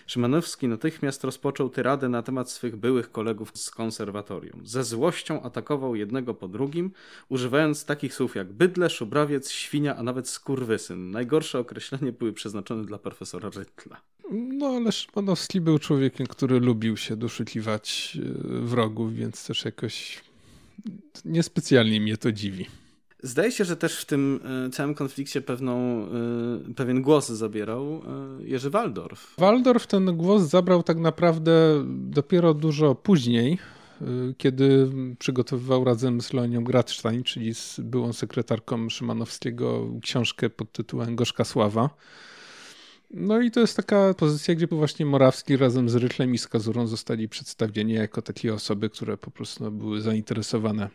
Szymanowski natychmiast rozpoczął tyradę na temat swych byłych kolegów z konserwatorium. Ze złością atakował jednego po drugim, używając takich słów jak bydle, szubrawiec, świnia, a nawet skurwysyn. Najgorsze określenia były przeznaczone dla profesora Rytla. No ale Szymanowski był człowiekiem, który lubił się doszukiwać e, wrogów, więc też jakoś niespecjalnie mnie to dziwi. Zdaje się, że też w tym e, całym konflikcie pewną, e, pewien głos zabierał Jerzy Waldorf. Waldorf ten głos zabrał tak naprawdę dopiero dużo później, kiedy przygotowywał razem z Leonią Gradstein, czyli z byłą sekretarką Szymanowskiego, książkę pod tytułem Gorzka Sława. No i to jest taka pozycja, gdzie właśnie Morawski razem z Rychlem i z Kazurą zostali przedstawieni jako takie osoby, które po prostu były zainteresowane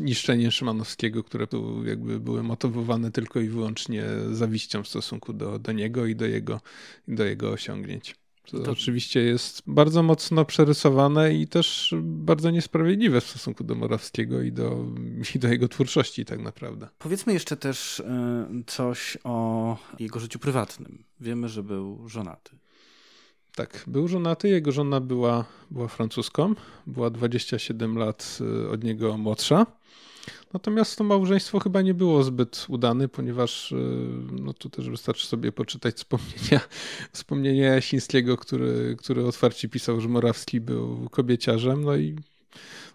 niszczeniem Szymanowskiego, które tu jakby były motywowane tylko i wyłącznie zawiścią w stosunku do, do niego i do jego, do jego osiągnięć. To, to oczywiście jest bardzo mocno przerysowane i też bardzo niesprawiedliwe w stosunku do Morawskiego i do, i do jego twórczości tak naprawdę. Powiedzmy jeszcze też y, coś o jego życiu prywatnym. Wiemy, że był żonaty. Tak, był żonaty. Jego żona była, była francuską, była 27 lat y, od niego młodsza. Natomiast to małżeństwo chyba nie było zbyt udane, ponieważ y, no tu też wystarczy sobie poczytać wspomnienia, wspomnienia Jasińskiego, który, który otwarcie pisał, że Morawski był kobieciarzem. No i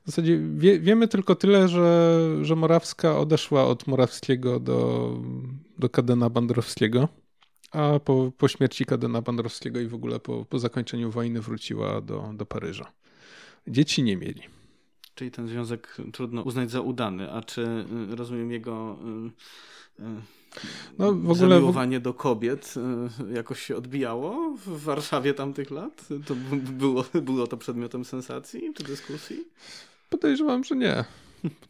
W zasadzie wie, wiemy tylko tyle, że, że Morawska odeszła od Morawskiego do, do Kadena Bandrowskiego, a po, po śmierci Kadena Bandrowskiego i w ogóle po, po zakończeniu wojny wróciła do, do Paryża. Dzieci nie mieli. Czyli ten związek trudno uznać za udany, a czy y, rozumiem jego y, y, no, w ogóle zamiłowanie do kobiet jakoś się odbijało w Warszawie tamtych lat? To było, było to przedmiotem sensacji czy dyskusji? Podejrzewam, że nie.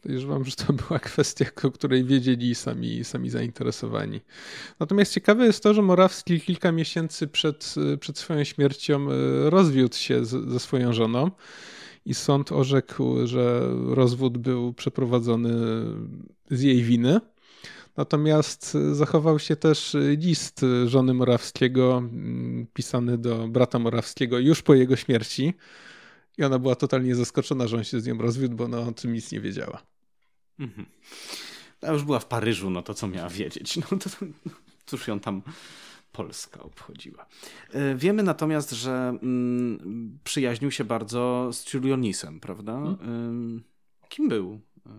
Podejrzewam, że to była kwestia, o której wiedzieli sami, sami zainteresowani. Natomiast ciekawe jest to, że Morawski kilka miesięcy przed, przed swoją śmiercią rozwiódł się z, ze swoją żoną i sąd orzekł, że rozwód był przeprowadzony z jej winy. Natomiast zachował się też list żony Morawskiego, mm, pisany do brata Morawskiego już po jego śmierci. I ona była totalnie zaskoczona, że on się z nią rozwiódł, bo ona o tym nic nie wiedziała. Mhm. Już była w Paryżu, no to co miała wiedzieć? No to cóż ją tam Polska obchodziła. E, wiemy natomiast, że mm, przyjaźnił się bardzo z Ciurionisem, prawda? Hmm? Kim był e,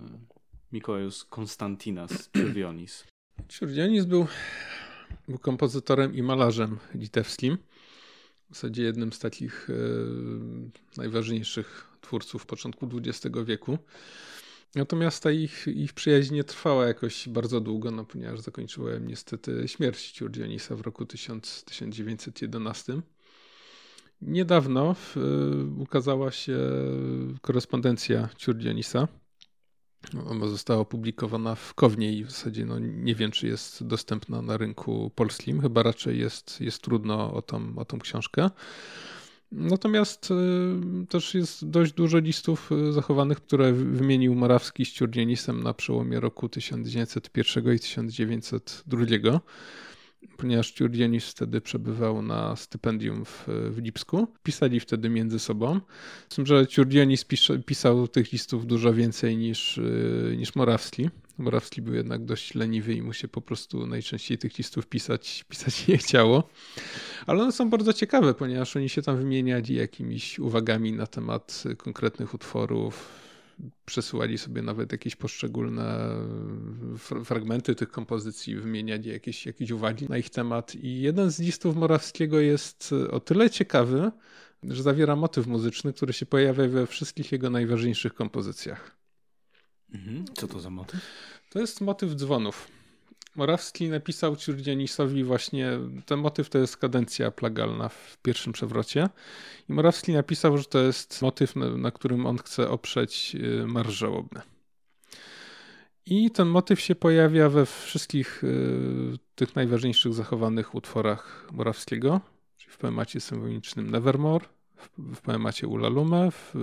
Mikołajus Konstantinas Ciurionis? Ciurionis był, był kompozytorem i malarzem litewskim. W zasadzie jednym z takich e, najważniejszych twórców początku XX wieku. Natomiast ta ich, ich przyjaźń nie trwała jakoś bardzo długo, no, ponieważ zakończyła niestety śmierć Ciurdzionisa w roku 1000, 1911. Niedawno y, ukazała się korespondencja Ciurdzionisa. Ona została opublikowana w Kownie i w zasadzie no, nie wiem, czy jest dostępna na rynku polskim. Chyba raczej jest, jest trudno o tą, o tą książkę. Natomiast y, też jest dość dużo listów y, zachowanych, które wymienił Morawski z Ciurdzienisem na przełomie roku 1901 i 1902, ponieważ Ciurdzienis wtedy przebywał na stypendium w, w Lipsku. Pisali wtedy między sobą. Z tym, że Ciurdzienis pisał tych listów dużo więcej niż, y, niż Morawski. Morawski był jednak dość leniwy i mu się po prostu najczęściej tych listów pisać, pisać nie chciało. Ale one są bardzo ciekawe, ponieważ oni się tam wymieniali jakimiś uwagami na temat konkretnych utworów, przesyłali sobie nawet jakieś poszczególne fragmenty tych kompozycji, wymieniali jakieś, jakieś uwagi na ich temat. I jeden z listów Morawskiego jest o tyle ciekawy, że zawiera motyw muzyczny, który się pojawia we wszystkich jego najważniejszych kompozycjach. Mhm. Co to za motyw? To jest motyw dzwonów. Morawski napisał Ciurdzianisowi właśnie, ten motyw to jest kadencja plagalna w pierwszym przewrocie i Morawski napisał, że to jest motyw, na, na którym on chce oprzeć y, marsz żałobny. I ten motyw się pojawia we wszystkich y, tych najważniejszych zachowanych utworach Morawskiego, czyli w poemacie symfonicznym Nevermore, w poemacie Ulalume, w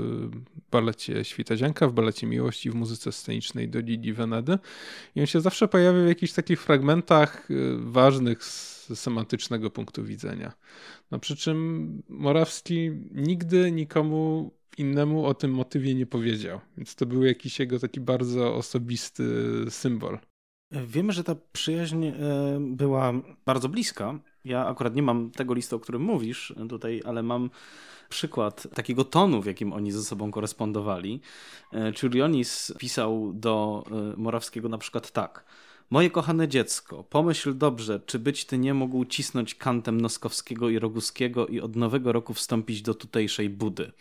balecie Świtazianka, w balecie Miłości, w muzyce scenicznej do Didi Venedy. I on się zawsze pojawia w jakichś takich fragmentach y, ważnych z semantycznego punktu widzenia. No przy czym Morawski nigdy nikomu innemu o tym motywie nie powiedział. Więc to był jakiś jego taki bardzo osobisty symbol. Wiemy, że ta przyjaźń e, była bardzo bliska. Ja akurat nie mam tego listu, o którym mówisz tutaj, ale mam przykład takiego tonu, w jakim oni ze sobą korespondowali. E, Ciurionis pisał do e, Morawskiego na przykład tak. Moje kochane dziecko, pomyśl dobrze, czy być ty nie mógł cisnąć kantem Noskowskiego i Roguskiego i od nowego roku wstąpić do tutejszej budy.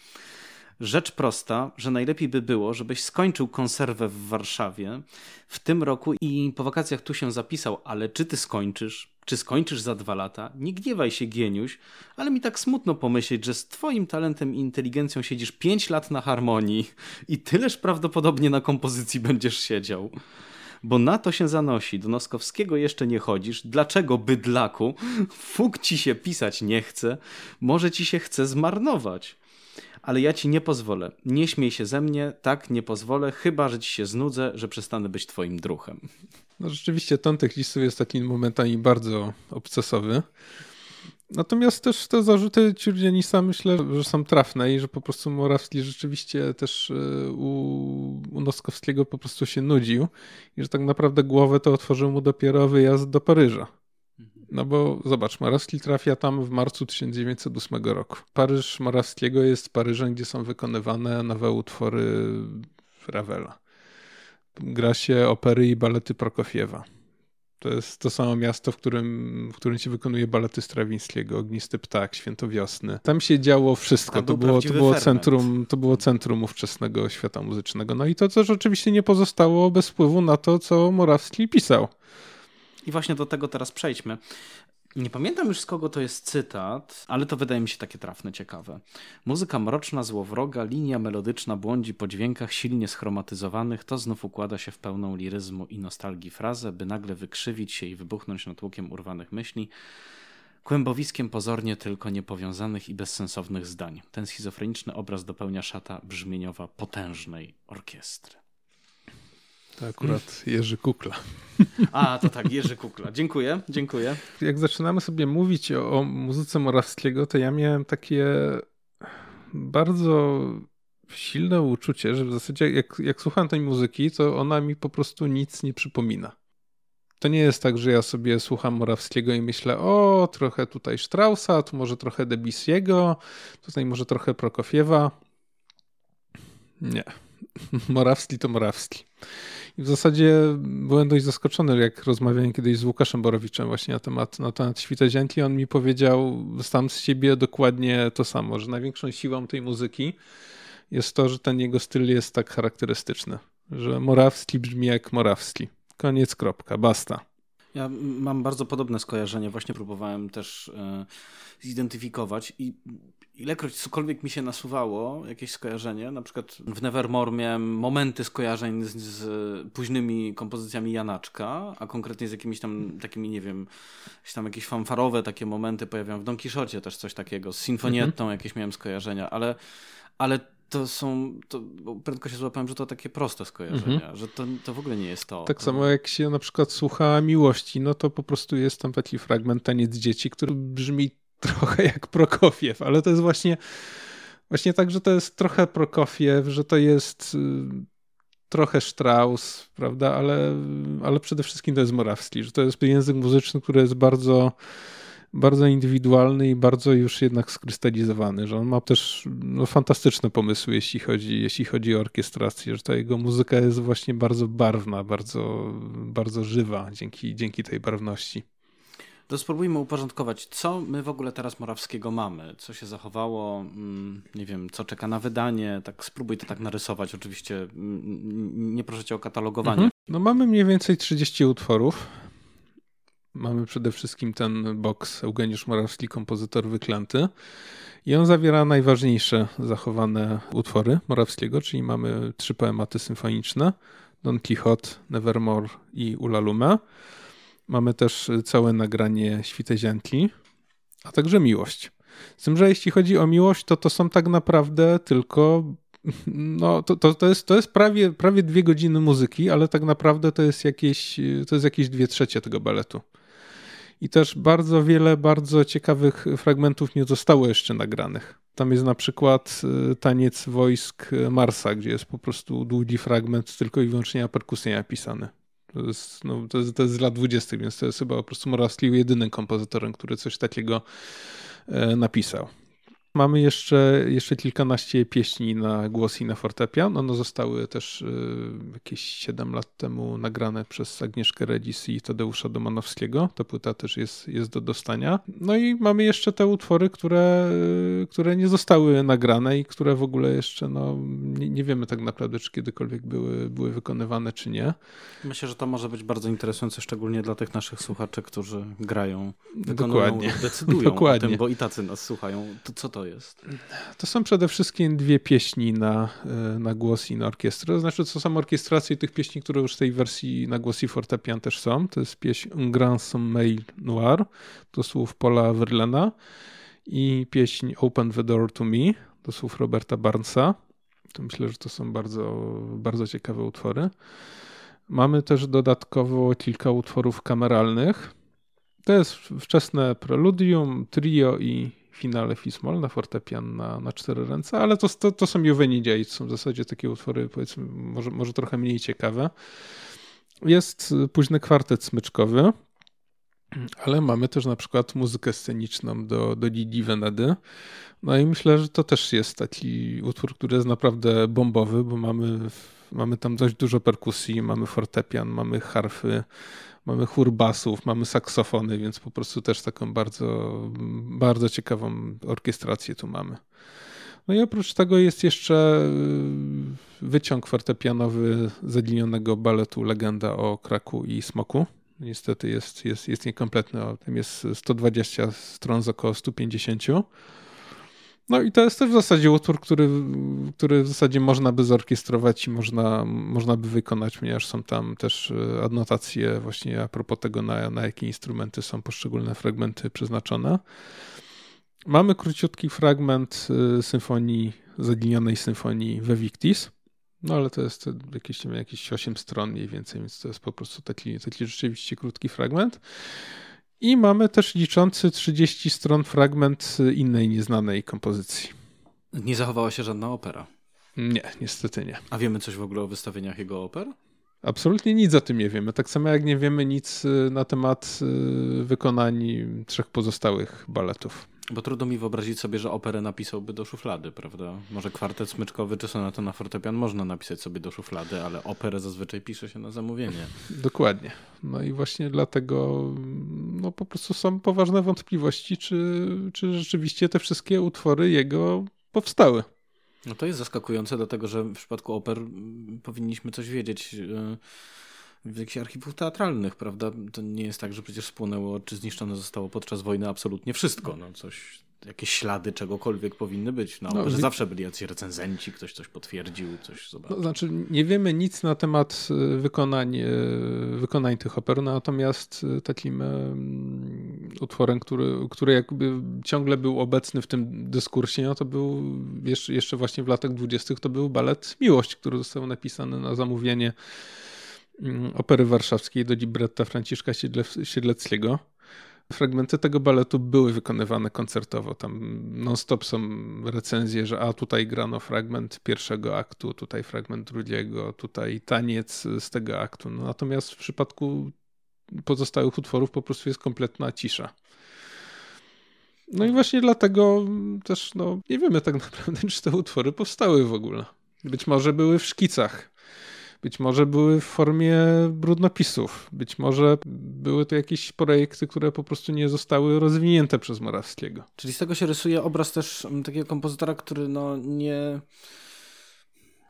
Rzecz prosta, że najlepiej by było, żebyś skończył konserwę w Warszawie w tym roku i po wakacjach tu się zapisał, ale czy ty skończysz? Czy skończysz za dwa lata? Nie gniewaj się, geniuś, ale mi tak smutno pomyśleć, że z twoim talentem i inteligencją siedzisz pięć lat na harmonii i tyleż prawdopodobnie na kompozycji będziesz siedział. Bo na to się zanosi, do Noskowskiego jeszcze nie chodzisz. Dlaczego, bydlaku? Fuk ci się pisać nie chce, może ci się chce zmarnować ale ja ci nie pozwolę. Nie śmiej się ze mnie, tak, nie pozwolę, chyba, że ci się znudzę, że przestanę być twoim druhem. No rzeczywiście ton tych listów jest takim momentami bardzo obcesowy. Natomiast też te zarzuty Ciurdzianisa myślę, że są trafne i że po prostu Morawski rzeczywiście też e, u, u Noskowskiego po prostu się nudził i że tak naprawdę głowę to otworzył mu dopiero wyjazd do Paryża. No bo zobacz, Morawski trafia tam w marcu 1908 roku. Paryż Morawskiego jest Paryżem, gdzie są wykonywane nowe utwory Ravela. Gra się opery i balety Prokofiewa. To jest to samo miasto, w którym, w którym się wykonuje balety Strawińskiego, Ognisty Ptak, Święto Wiosny. Tam się działo wszystko. To było, to, było centrum, to było centrum ówczesnego świata muzycznego. No i to też oczywiście nie pozostało bez wpływu na to, co Morawski pisał. I właśnie do tego teraz przejdźmy. Nie pamiętam już z kogo to jest cytat, ale to wydaje mi się takie trafne, ciekawe. Muzyka mroczna, złowroga, linia melodyczna błądzi po dźwiękach silnie schromatyzowanych, to znów układa się w pełną liryzmu i nostalgii frazę, by nagle wykrzywić się i wybuchnąć natłokiem urwanych myśli, kłębowiskiem pozornie tylko niepowiązanych i bezsensownych zdań. Ten schizofreniczny obraz dopełnia szata brzmieniowa potężnej orkiestry. To akurat Jerzy Kukla. A, to tak, Jerzy Kukla. Dziękuję, dziękuję. Jak zaczynamy sobie mówić o, o muzyce Morawskiego, to ja miałem takie bardzo silne uczucie, że w zasadzie jak, jak słucham tej muzyki, to ona mi po prostu nic nie przypomina. To nie jest tak, że ja sobie słucham Morawskiego i myślę, o, trochę tutaj Straussa, tu może trochę Debussy'ego, tutaj może trochę Prokofiewa. Nie. Morawski to Morawski. I w zasadzie byłem dość zaskoczony, jak rozmawiałem kiedyś z Łukaszem Borowiczem właśnie na temat, na temat Świta. On mi powiedział sam z siebie dokładnie to samo, że największą siłą tej muzyki jest to, że ten jego styl jest tak charakterystyczny, że Morawski brzmi jak Morawski. Koniec, kropka, basta. Ja mam bardzo podobne skojarzenie. Właśnie próbowałem też e, zidentyfikować i ilekroć cokolwiek mi się nasuwało, jakieś skojarzenie, na przykład w Nevermore miałem momenty skojarzeń z, z późnymi kompozycjami Janaczka, a konkretnie z jakimiś tam takimi, nie wiem, tam jakieś fanfarowe takie momenty pojawiają w Don Quixocie też coś takiego, z Sinfonietą mhm. jakieś miałem skojarzenia, ale, ale to są, to, prędko się złapałem, że to takie proste skojarzenia, mhm. że to, to w ogóle nie jest to. Tak to... samo jak się na przykład słucha Miłości, no to po prostu jest tam taki fragment Taniec Dzieci, który brzmi trochę jak Prokofiew, ale to jest właśnie, właśnie tak, że to jest trochę Prokofiew, że to jest y, trochę Strauss, prawda, ale, ale przede wszystkim to jest Morawski, że to jest język muzyczny, który jest bardzo bardzo indywidualny i bardzo już jednak skrystalizowany, że on ma też no, fantastyczne pomysły, jeśli chodzi, jeśli chodzi o orkiestrację, że ta jego muzyka jest właśnie bardzo barwna, bardzo, bardzo żywa dzięki, dzięki tej barwności. To spróbujmy uporządkować, co my w ogóle teraz Morawskiego mamy, co się zachowało, mm, nie wiem, co czeka na wydanie, tak spróbuj to tak narysować, oczywiście mm, nie proszę cię o katalogowanie. Mhm. No mamy mniej więcej 30 utworów. Mamy przede wszystkim ten box Eugeniusz Morawski, kompozytor wyklęty. I on zawiera najważniejsze zachowane utwory Morawskiego, czyli mamy trzy poematy symfoniczne, Don Quixote, Nevermore i Ulalume. Mamy też całe nagranie Świte Ziętli, a także Miłość. Z tym, że jeśli chodzi o miłość, to to są tak naprawdę tylko no, to, to, to, jest, to jest prawie, prawie dwie godziny muzyki, ale tak naprawdę to jest jakieś, to jest jakieś dwie trzecie tego baletu. I też bardzo wiele bardzo ciekawych fragmentów nie zostało jeszcze nagranych. Tam jest na przykład y, taniec wojsk Marsa, gdzie jest po prostu długi fragment tylko i wyłącznie na perkusji napisany. To jest, no, to, jest, to jest z lat 20., więc to jest chyba po prostu Morawski jedynym kompozytorem, który coś takiego e, napisał. Mamy jeszcze, jeszcze kilkanaście pieśni na głos i na fortepian. One zostały też y, jakieś 7 lat temu nagrane przez Agnieszkę Redzis i Tadeusza Domanowskiego. Ta płyta też jest, jest do dostania. No i mamy jeszcze te utwory, które, y, które nie zostały nagrane i które w ogóle jeszcze no, nie, nie wiemy tak naprawdę, czy kiedykolwiek były, były wykonywane, czy nie. Myślę, że to może być bardzo interesujące, szczególnie dla tych naszych słuchaczy, którzy grają, Dokładnie. decydują Dokładnie. o tym, bo i tacy nas słuchają. To co to jest? To są przede wszystkim dwie pieśni na, e, na głos i na orkiestrę. To znaczy, to są orkiestracje tych pieśni, które już w tej wersji na głos i fortepian też są. To jest pieśń Un Grand Sommeil Noir, to słów Paula Verlena i pieśń Open the Door to Me, do słów Roberta Barnesa. To myślę, że to są bardzo, bardzo ciekawe utwory. Mamy też dodatkowo kilka utworów kameralnych. To jest wczesne preludium, trio i finale Fismol na fortepian na, na cztery ręce, ale to, to, to są Juvenidzie to są w zasadzie takie utwory powiedzmy może, może trochę mniej ciekawe. Jest późny kwartet smyczkowy, Ale mamy też na przykład muzykę sceniczną do, do Didi Venedy. No i myślę, że to też jest taki utwór, który jest naprawdę bombowy, bo mamy, mamy tam dość dużo perkusji, mamy fortepian, mamy harfy, mamy chór basów, mamy saksofony, więc po prostu też taką bardzo, bardzo ciekawą orkiestrację tu mamy. No i oprócz tego jest jeszcze y, wyciąg fortepianowy zaginionego baletu Legenda o Kraku i Smoku. Niestety jest, jest, jest niekompletny, tam jest 120 stron z około 150. No i to jest też w zasadzie utwór, który, który w zasadzie można by zorkiestrować i można, można by wykonać, ponieważ są tam też y, adnotacje właśnie a propos tego, na, na jakie instrumenty są poszczególne fragmenty przeznaczone. Mamy króciutki fragment y, symfonii, zaginionej symfonii We Victis, no ale to jest jakieś, jakieś 8 stron mniej więcej, więc to jest po prostu taki, taki rzeczywiście krótki fragment. I mamy też liczący 30 stron fragment innej nieznanej kompozycji. Nie zachowała się żadna opera? Nie, niestety nie. A wiemy coś w ogóle o wystawieniach jego oper? Absolutnie nic o tym nie wiemy. Tak samo jak nie wiemy nic y, na temat y, wykonań trzech pozostałych baletów. Bo trudno mi wyobrazić sobie, że operę napisałby do szuflady, prawda? Może kwartet smyczkowy czy sonatę na fortepian można napisać sobie do szuflady, ale operę zazwyczaj pisze się na zamówienie. Dokładnie. No i właśnie dlatego no po prostu są poważne wątpliwości, czy, czy rzeczywiście te wszystkie utwory jego powstały. No to jest zaskakujące, dlatego że w przypadku oper powinniśmy coś wiedzieć y, w jakichś archiwów teatralnych, prawda? To nie jest tak, że przecież spłonęło, czy zniszczone zostało podczas wojny absolutnie wszystko. No coś, jakieś ślady czegokolwiek powinny być. No, no że zawsze byli jacyś recenzenci, ktoś coś potwierdził, coś zobaczył. No, znaczy, nie wiemy nic na temat e, wykonań, e, wykonań tych oper, natomiast e, takim utworem, który, który jakby ciągle był obecny w tym dyskursie, no to był jeszcze, jeszcze właśnie w latach dwudziestych to był balet Miłość, który został napisany na zamówienie Mm, opery warszawskiej do libretta Franciszka Siedleckiego. Fragmenty tego baletu były wykonywane koncertowo. Tam non-stop są recenzje, że a tutaj grano fragment pierwszego aktu, tutaj fragment drugiego, tutaj taniec z tego aktu. No, natomiast w przypadku pozostałych utworów po prostu jest kompletna cisza. No i właśnie dlatego też no, nie wiemy tak naprawdę, czy te utwory powstały w ogóle. Być może były w szkicach być może były w formie brudnopisów, być może były to jakieś projekty, które po prostu nie zostały rozwinięte przez Morawskiego. Czyli z tego się rysuje obraz też takiego kompozytora, który no nie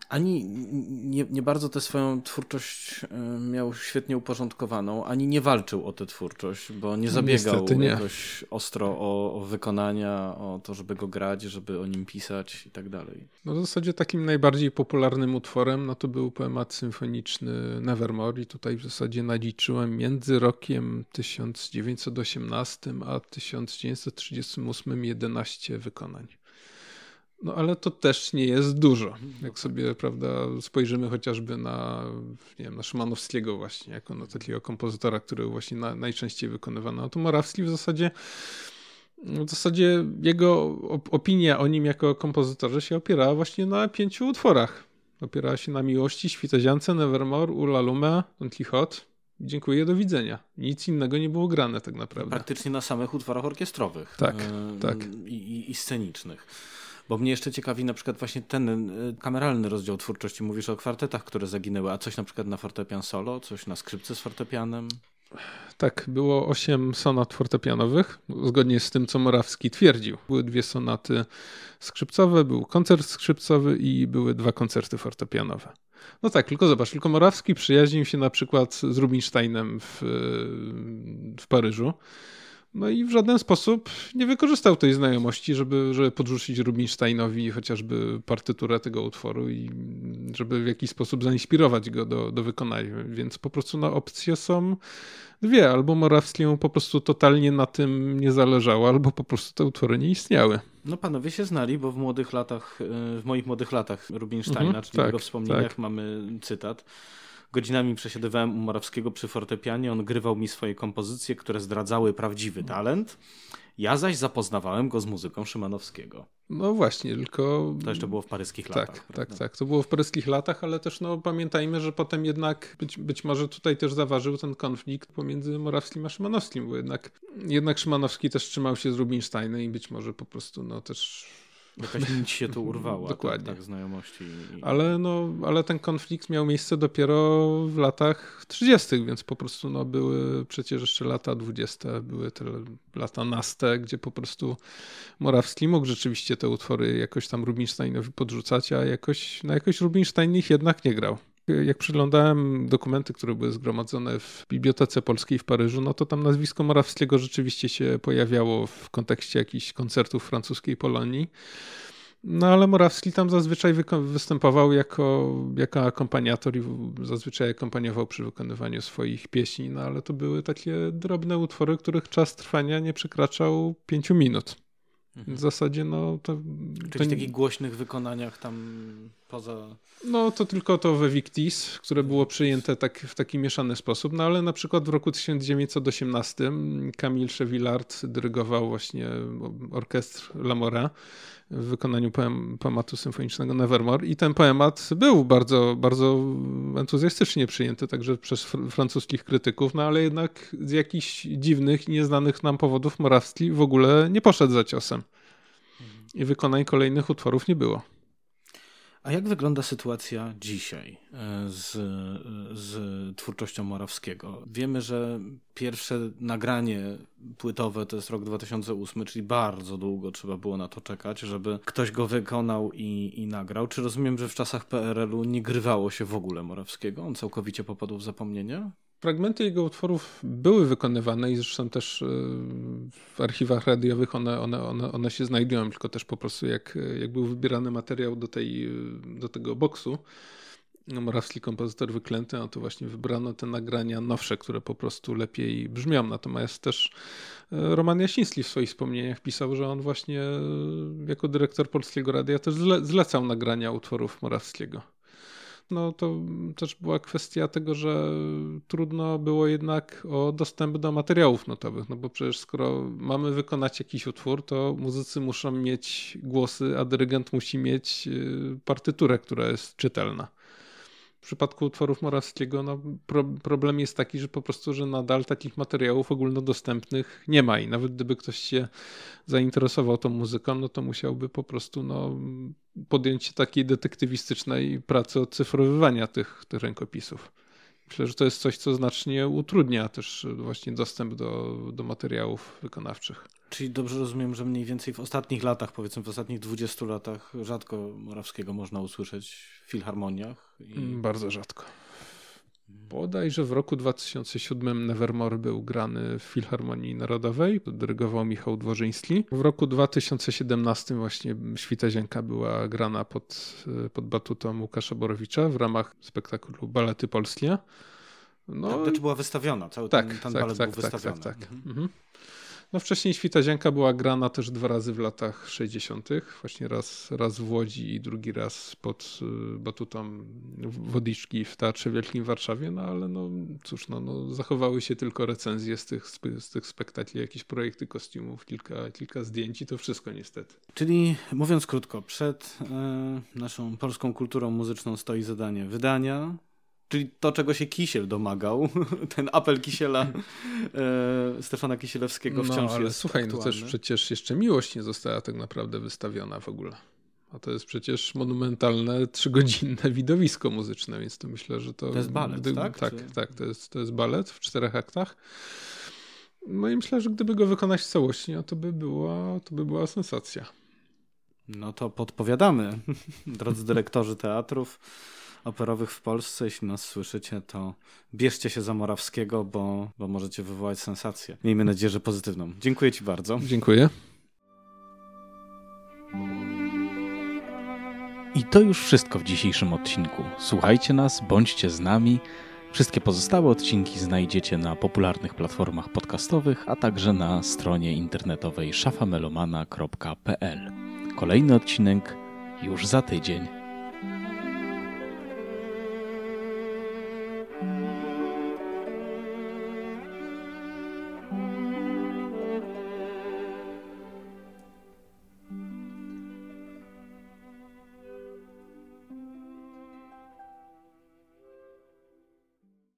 ani nie, nie bardzo tę swoją twórczość e, miał świetnie uporządkowaną, ani nie walczył o tę twórczość, bo nie zabiegał nie. jakoś ostro o, o, wykonania, o to, żeby go grać, żeby o nim pisać i tak dalej. No w zasadzie takim najbardziej popularnym utworem no to był poemat symfoniczny Nevermore i tutaj w zasadzie naliczyłem między rokiem 1918 a 1938 11 wykonań. No ale to też nie jest dużo. Jak sobie, prawda, spojrzymy chociażby na, nie wiem, na Szymanowskiego właśnie, jako na takiego kompozytora, który właśnie na, najczęściej wykonywano, no to Morawski w zasadzie w zasadzie jego opinia o nim jako kompozytorze się opierała właśnie na pięciu utworach. Opierała się na Miłości, Świteziance, Nevermore, Ula Lume, Don Quixote. Dziękuję, do widzenia. Nic innego nie było grane tak naprawdę. Praktycznie na samych utworach orkiestrowych. Tak, yy, tak. I, i, i scenicznych. Bo mnie jeszcze ciekawi na przykład właśnie ten y, kameralny rozdział twórczości. Mówisz o kwartetach, które zaginęły, a coś na przykład na fortepian solo, coś na skrzypce z fortepianem? Tak, było osiem sonat fortepianowych, zgodnie z tym, co Morawski twierdził. Były dwie sonaty skrzypcowe, był koncert skrzypcowy i były dwa koncerty fortepianowe. No tak, tylko zobacz, tylko Morawski przyjaźnił się na przykład z Rubinsteinem w, w Paryżu. No i w żaden sposób nie wykorzystał tej znajomości, żeby, żeby podrzucić Rubinsteinowi chociażby partyturę tego utworu i żeby w jakiś sposób zainspirować go do, do wykonania. Więc po prostu no, opcje są dwie. Albo Morawskiemu po prostu totalnie na tym nie zależało, albo po prostu te utwory nie istniały. No panowie się znali, bo w młodych latach, w moich młodych latach Rubinsteina, mhm, czyli tak, jego wspomnieniach tak. mamy cytat Godzinami przesiadywałem u Morawskiego przy fortepianie, on grywał mi swoje kompozycje, które zdradzały prawdziwy talent. Ja zaś zapoznawałem go z muzyką Szymanowskiego. No właśnie, tylko... To jeszcze było w paryskich tak, latach. Tak, tak, tak. To było w paryskich latach, ale też no, pamiętajmy, że potem jednak być, być może tutaj też zaważył ten konflikt pomiędzy Morawskim a Szymanowskim, bo jednak, jednak Szymanowski też trzymał się z Rubinsteinem i być może po prostu no też Jakaś się tu urwała. Dokładnie. Tak, tak znajomości. Ale, no, ale ten konflikt miał miejsce dopiero w latach 30., więc po prostu no, były przecież jeszcze lata 20., były te lata naste, gdzie po prostu Morawski mógł rzeczywiście te utwory jakoś tam Rubinsteinowi podrzucać, a jakoś, no, jakoś Rubinstein ich jednak nie grał. Jak przeglądałem dokumenty, które były zgromadzone w Bibliotece Polskiej w Paryżu, no to tam nazwisko Morawskiego rzeczywiście się pojawiało w kontekście jakichś koncertów francuskiej Polonii. No ale Morawski tam zazwyczaj występował jako, jako akompaniator i zazwyczaj akompaniował przy wykonywaniu swoich pieśni, no ale to były takie drobne utwory, których czas trwania nie przekraczał pięciu minut. Mhm. W zasadzie no to... Czyli to w takich głośnych wykonaniach tam poza... No to tylko to we Victis, które było przyjęte tak, w taki mieszany sposób, no ale na przykład w roku 1918 Camille Chevillard dyrygował właśnie orkestr Lamora w wykonaniu poem, poematu symfonicznego Nevermore i ten poemat był bardzo, bardzo entuzjastycznie przyjęty także przez fr francuskich krytyków, no ale jednak z jakichś dziwnych, nieznanych nam powodów Morawski w ogóle nie poszedł za ciosem. I wykonań kolejnych utworów nie było. A jak wygląda sytuacja dzisiaj e, z, z twórczością Morawskiego? Wiemy, że pierwsze nagranie płytowe to jest rok 2008, czyli bardzo długo trzeba było na to czekać, żeby ktoś go wykonał i, i nagrał. Czy rozumiem, że w czasach PRL-u nie grywało się w ogóle Morawskiego? On całkowicie popadł w zapomnienie? Fragmenty jego utworów były wykonywane i zresztą też e, w archiwach radiowych one, one, one, one się znajdują, tylko też po prostu jak, jak był wybierany materiał do, tej, do tego boksu, Morawski kompozytor wyklęty, no to właśnie wybrano te nagrania nowsze, które po prostu lepiej brzmią. Natomiast też e, Roman Jasiński w swoich wspomnieniach pisał, że on właśnie e, jako dyrektor Polskiego Radia też zlecał nagrania utworów Morawskiego no to też była kwestia tego, że trudno było jednak o dostęp do materiałów notowych, no bo przecież skoro mamy wykonać jakiś utwór, to muzycy muszą mieć głosy, a dyrygent musi mieć y, partyturę, która jest czytelna. W przypadku utworów Morawskiego no, pro, problem jest taki, że po prostu, że nadal takich materiałów ogólnodostępnych nie ma i nawet gdyby ktoś się zainteresował tą muzyką, no to musiałby po prostu no, podjąć się takiej detektywistycznej pracy odcyfrowywania tych, tych rękopisów. Myślę, że to jest coś, co znacznie utrudnia też właśnie dostęp do, do materiałów wykonawczych. Czyli dobrze rozumiem, że mniej więcej w ostatnich latach, powiedzmy w ostatnich 20 latach, rzadko Morawskiego można usłyszeć w filharmoniach? I... Mm, bardzo rzadko. Bodajże w roku 2007 Nevermore był grany w Filharmonii Narodowej, dyrygował Michał Dworzyński. W roku 2017 właśnie Świtazienka była grana pod, pod batutą Łukasza Borowicza w ramach spektaklu Balety Polskie. No, tak, znaczy była wystawiona, cały tak, ten, ten tak, balet tak, był tak, wystawiony. Tak, tak. Mhm. Mhm. No wcześniej Świtazienka była grana też dwa razy w latach 60. Właśnie raz, raz w Łodzi i drugi raz pod y, batutą Wodiczki w Teatrze Wielkim w Warszawie, no ale no cóż, no, no zachowały się tylko recenzje z tych, z tych spektakli, jakieś projekty kostiumów, kilka, kilka zdjęć i to wszystko niestety. Czyli mówiąc krótko, przed y, naszą polską kulturą muzyczną stoi zadanie wydania, Czyli to, czego się Kisiel domagał, ten apel Kisiela, e, Stefana Kisielewskiego wciąż no, ale jest słuchaj, aktualny. no też przecież jeszcze Miłość nie została tak naprawdę wystawiona w ogóle. A to jest przecież monumentalne, trzygodzinne widowisko muzyczne, więc to myślę, że to... To jest balet, gdy, tak? Tak, Czy... tak, to jest, to jest balet w czterech aktach. No i myślę, że gdyby go wykonać w całości, no to by była, to by była sensacja. No to podpowiadamy, drodzy dyrektorzy teatrów operowych w Polsce. Jeśli nas słyszycie, to bierzcie się za Morawskiego, bo, bo możecie wywołać sensację. Miejmy nadzieję, że pozytywną. Dziękuję Ci bardzo. Dziękuję. I to już wszystko w dzisiejszym odcinku. Słuchajcie nas, bądźcie z nami. Wszystkie pozostałe odcinki znajdziecie na popularnych platformach podcastowych, a także na stronie internetowej szafamelomana.pl. Kolejny odcinek już za tydzień.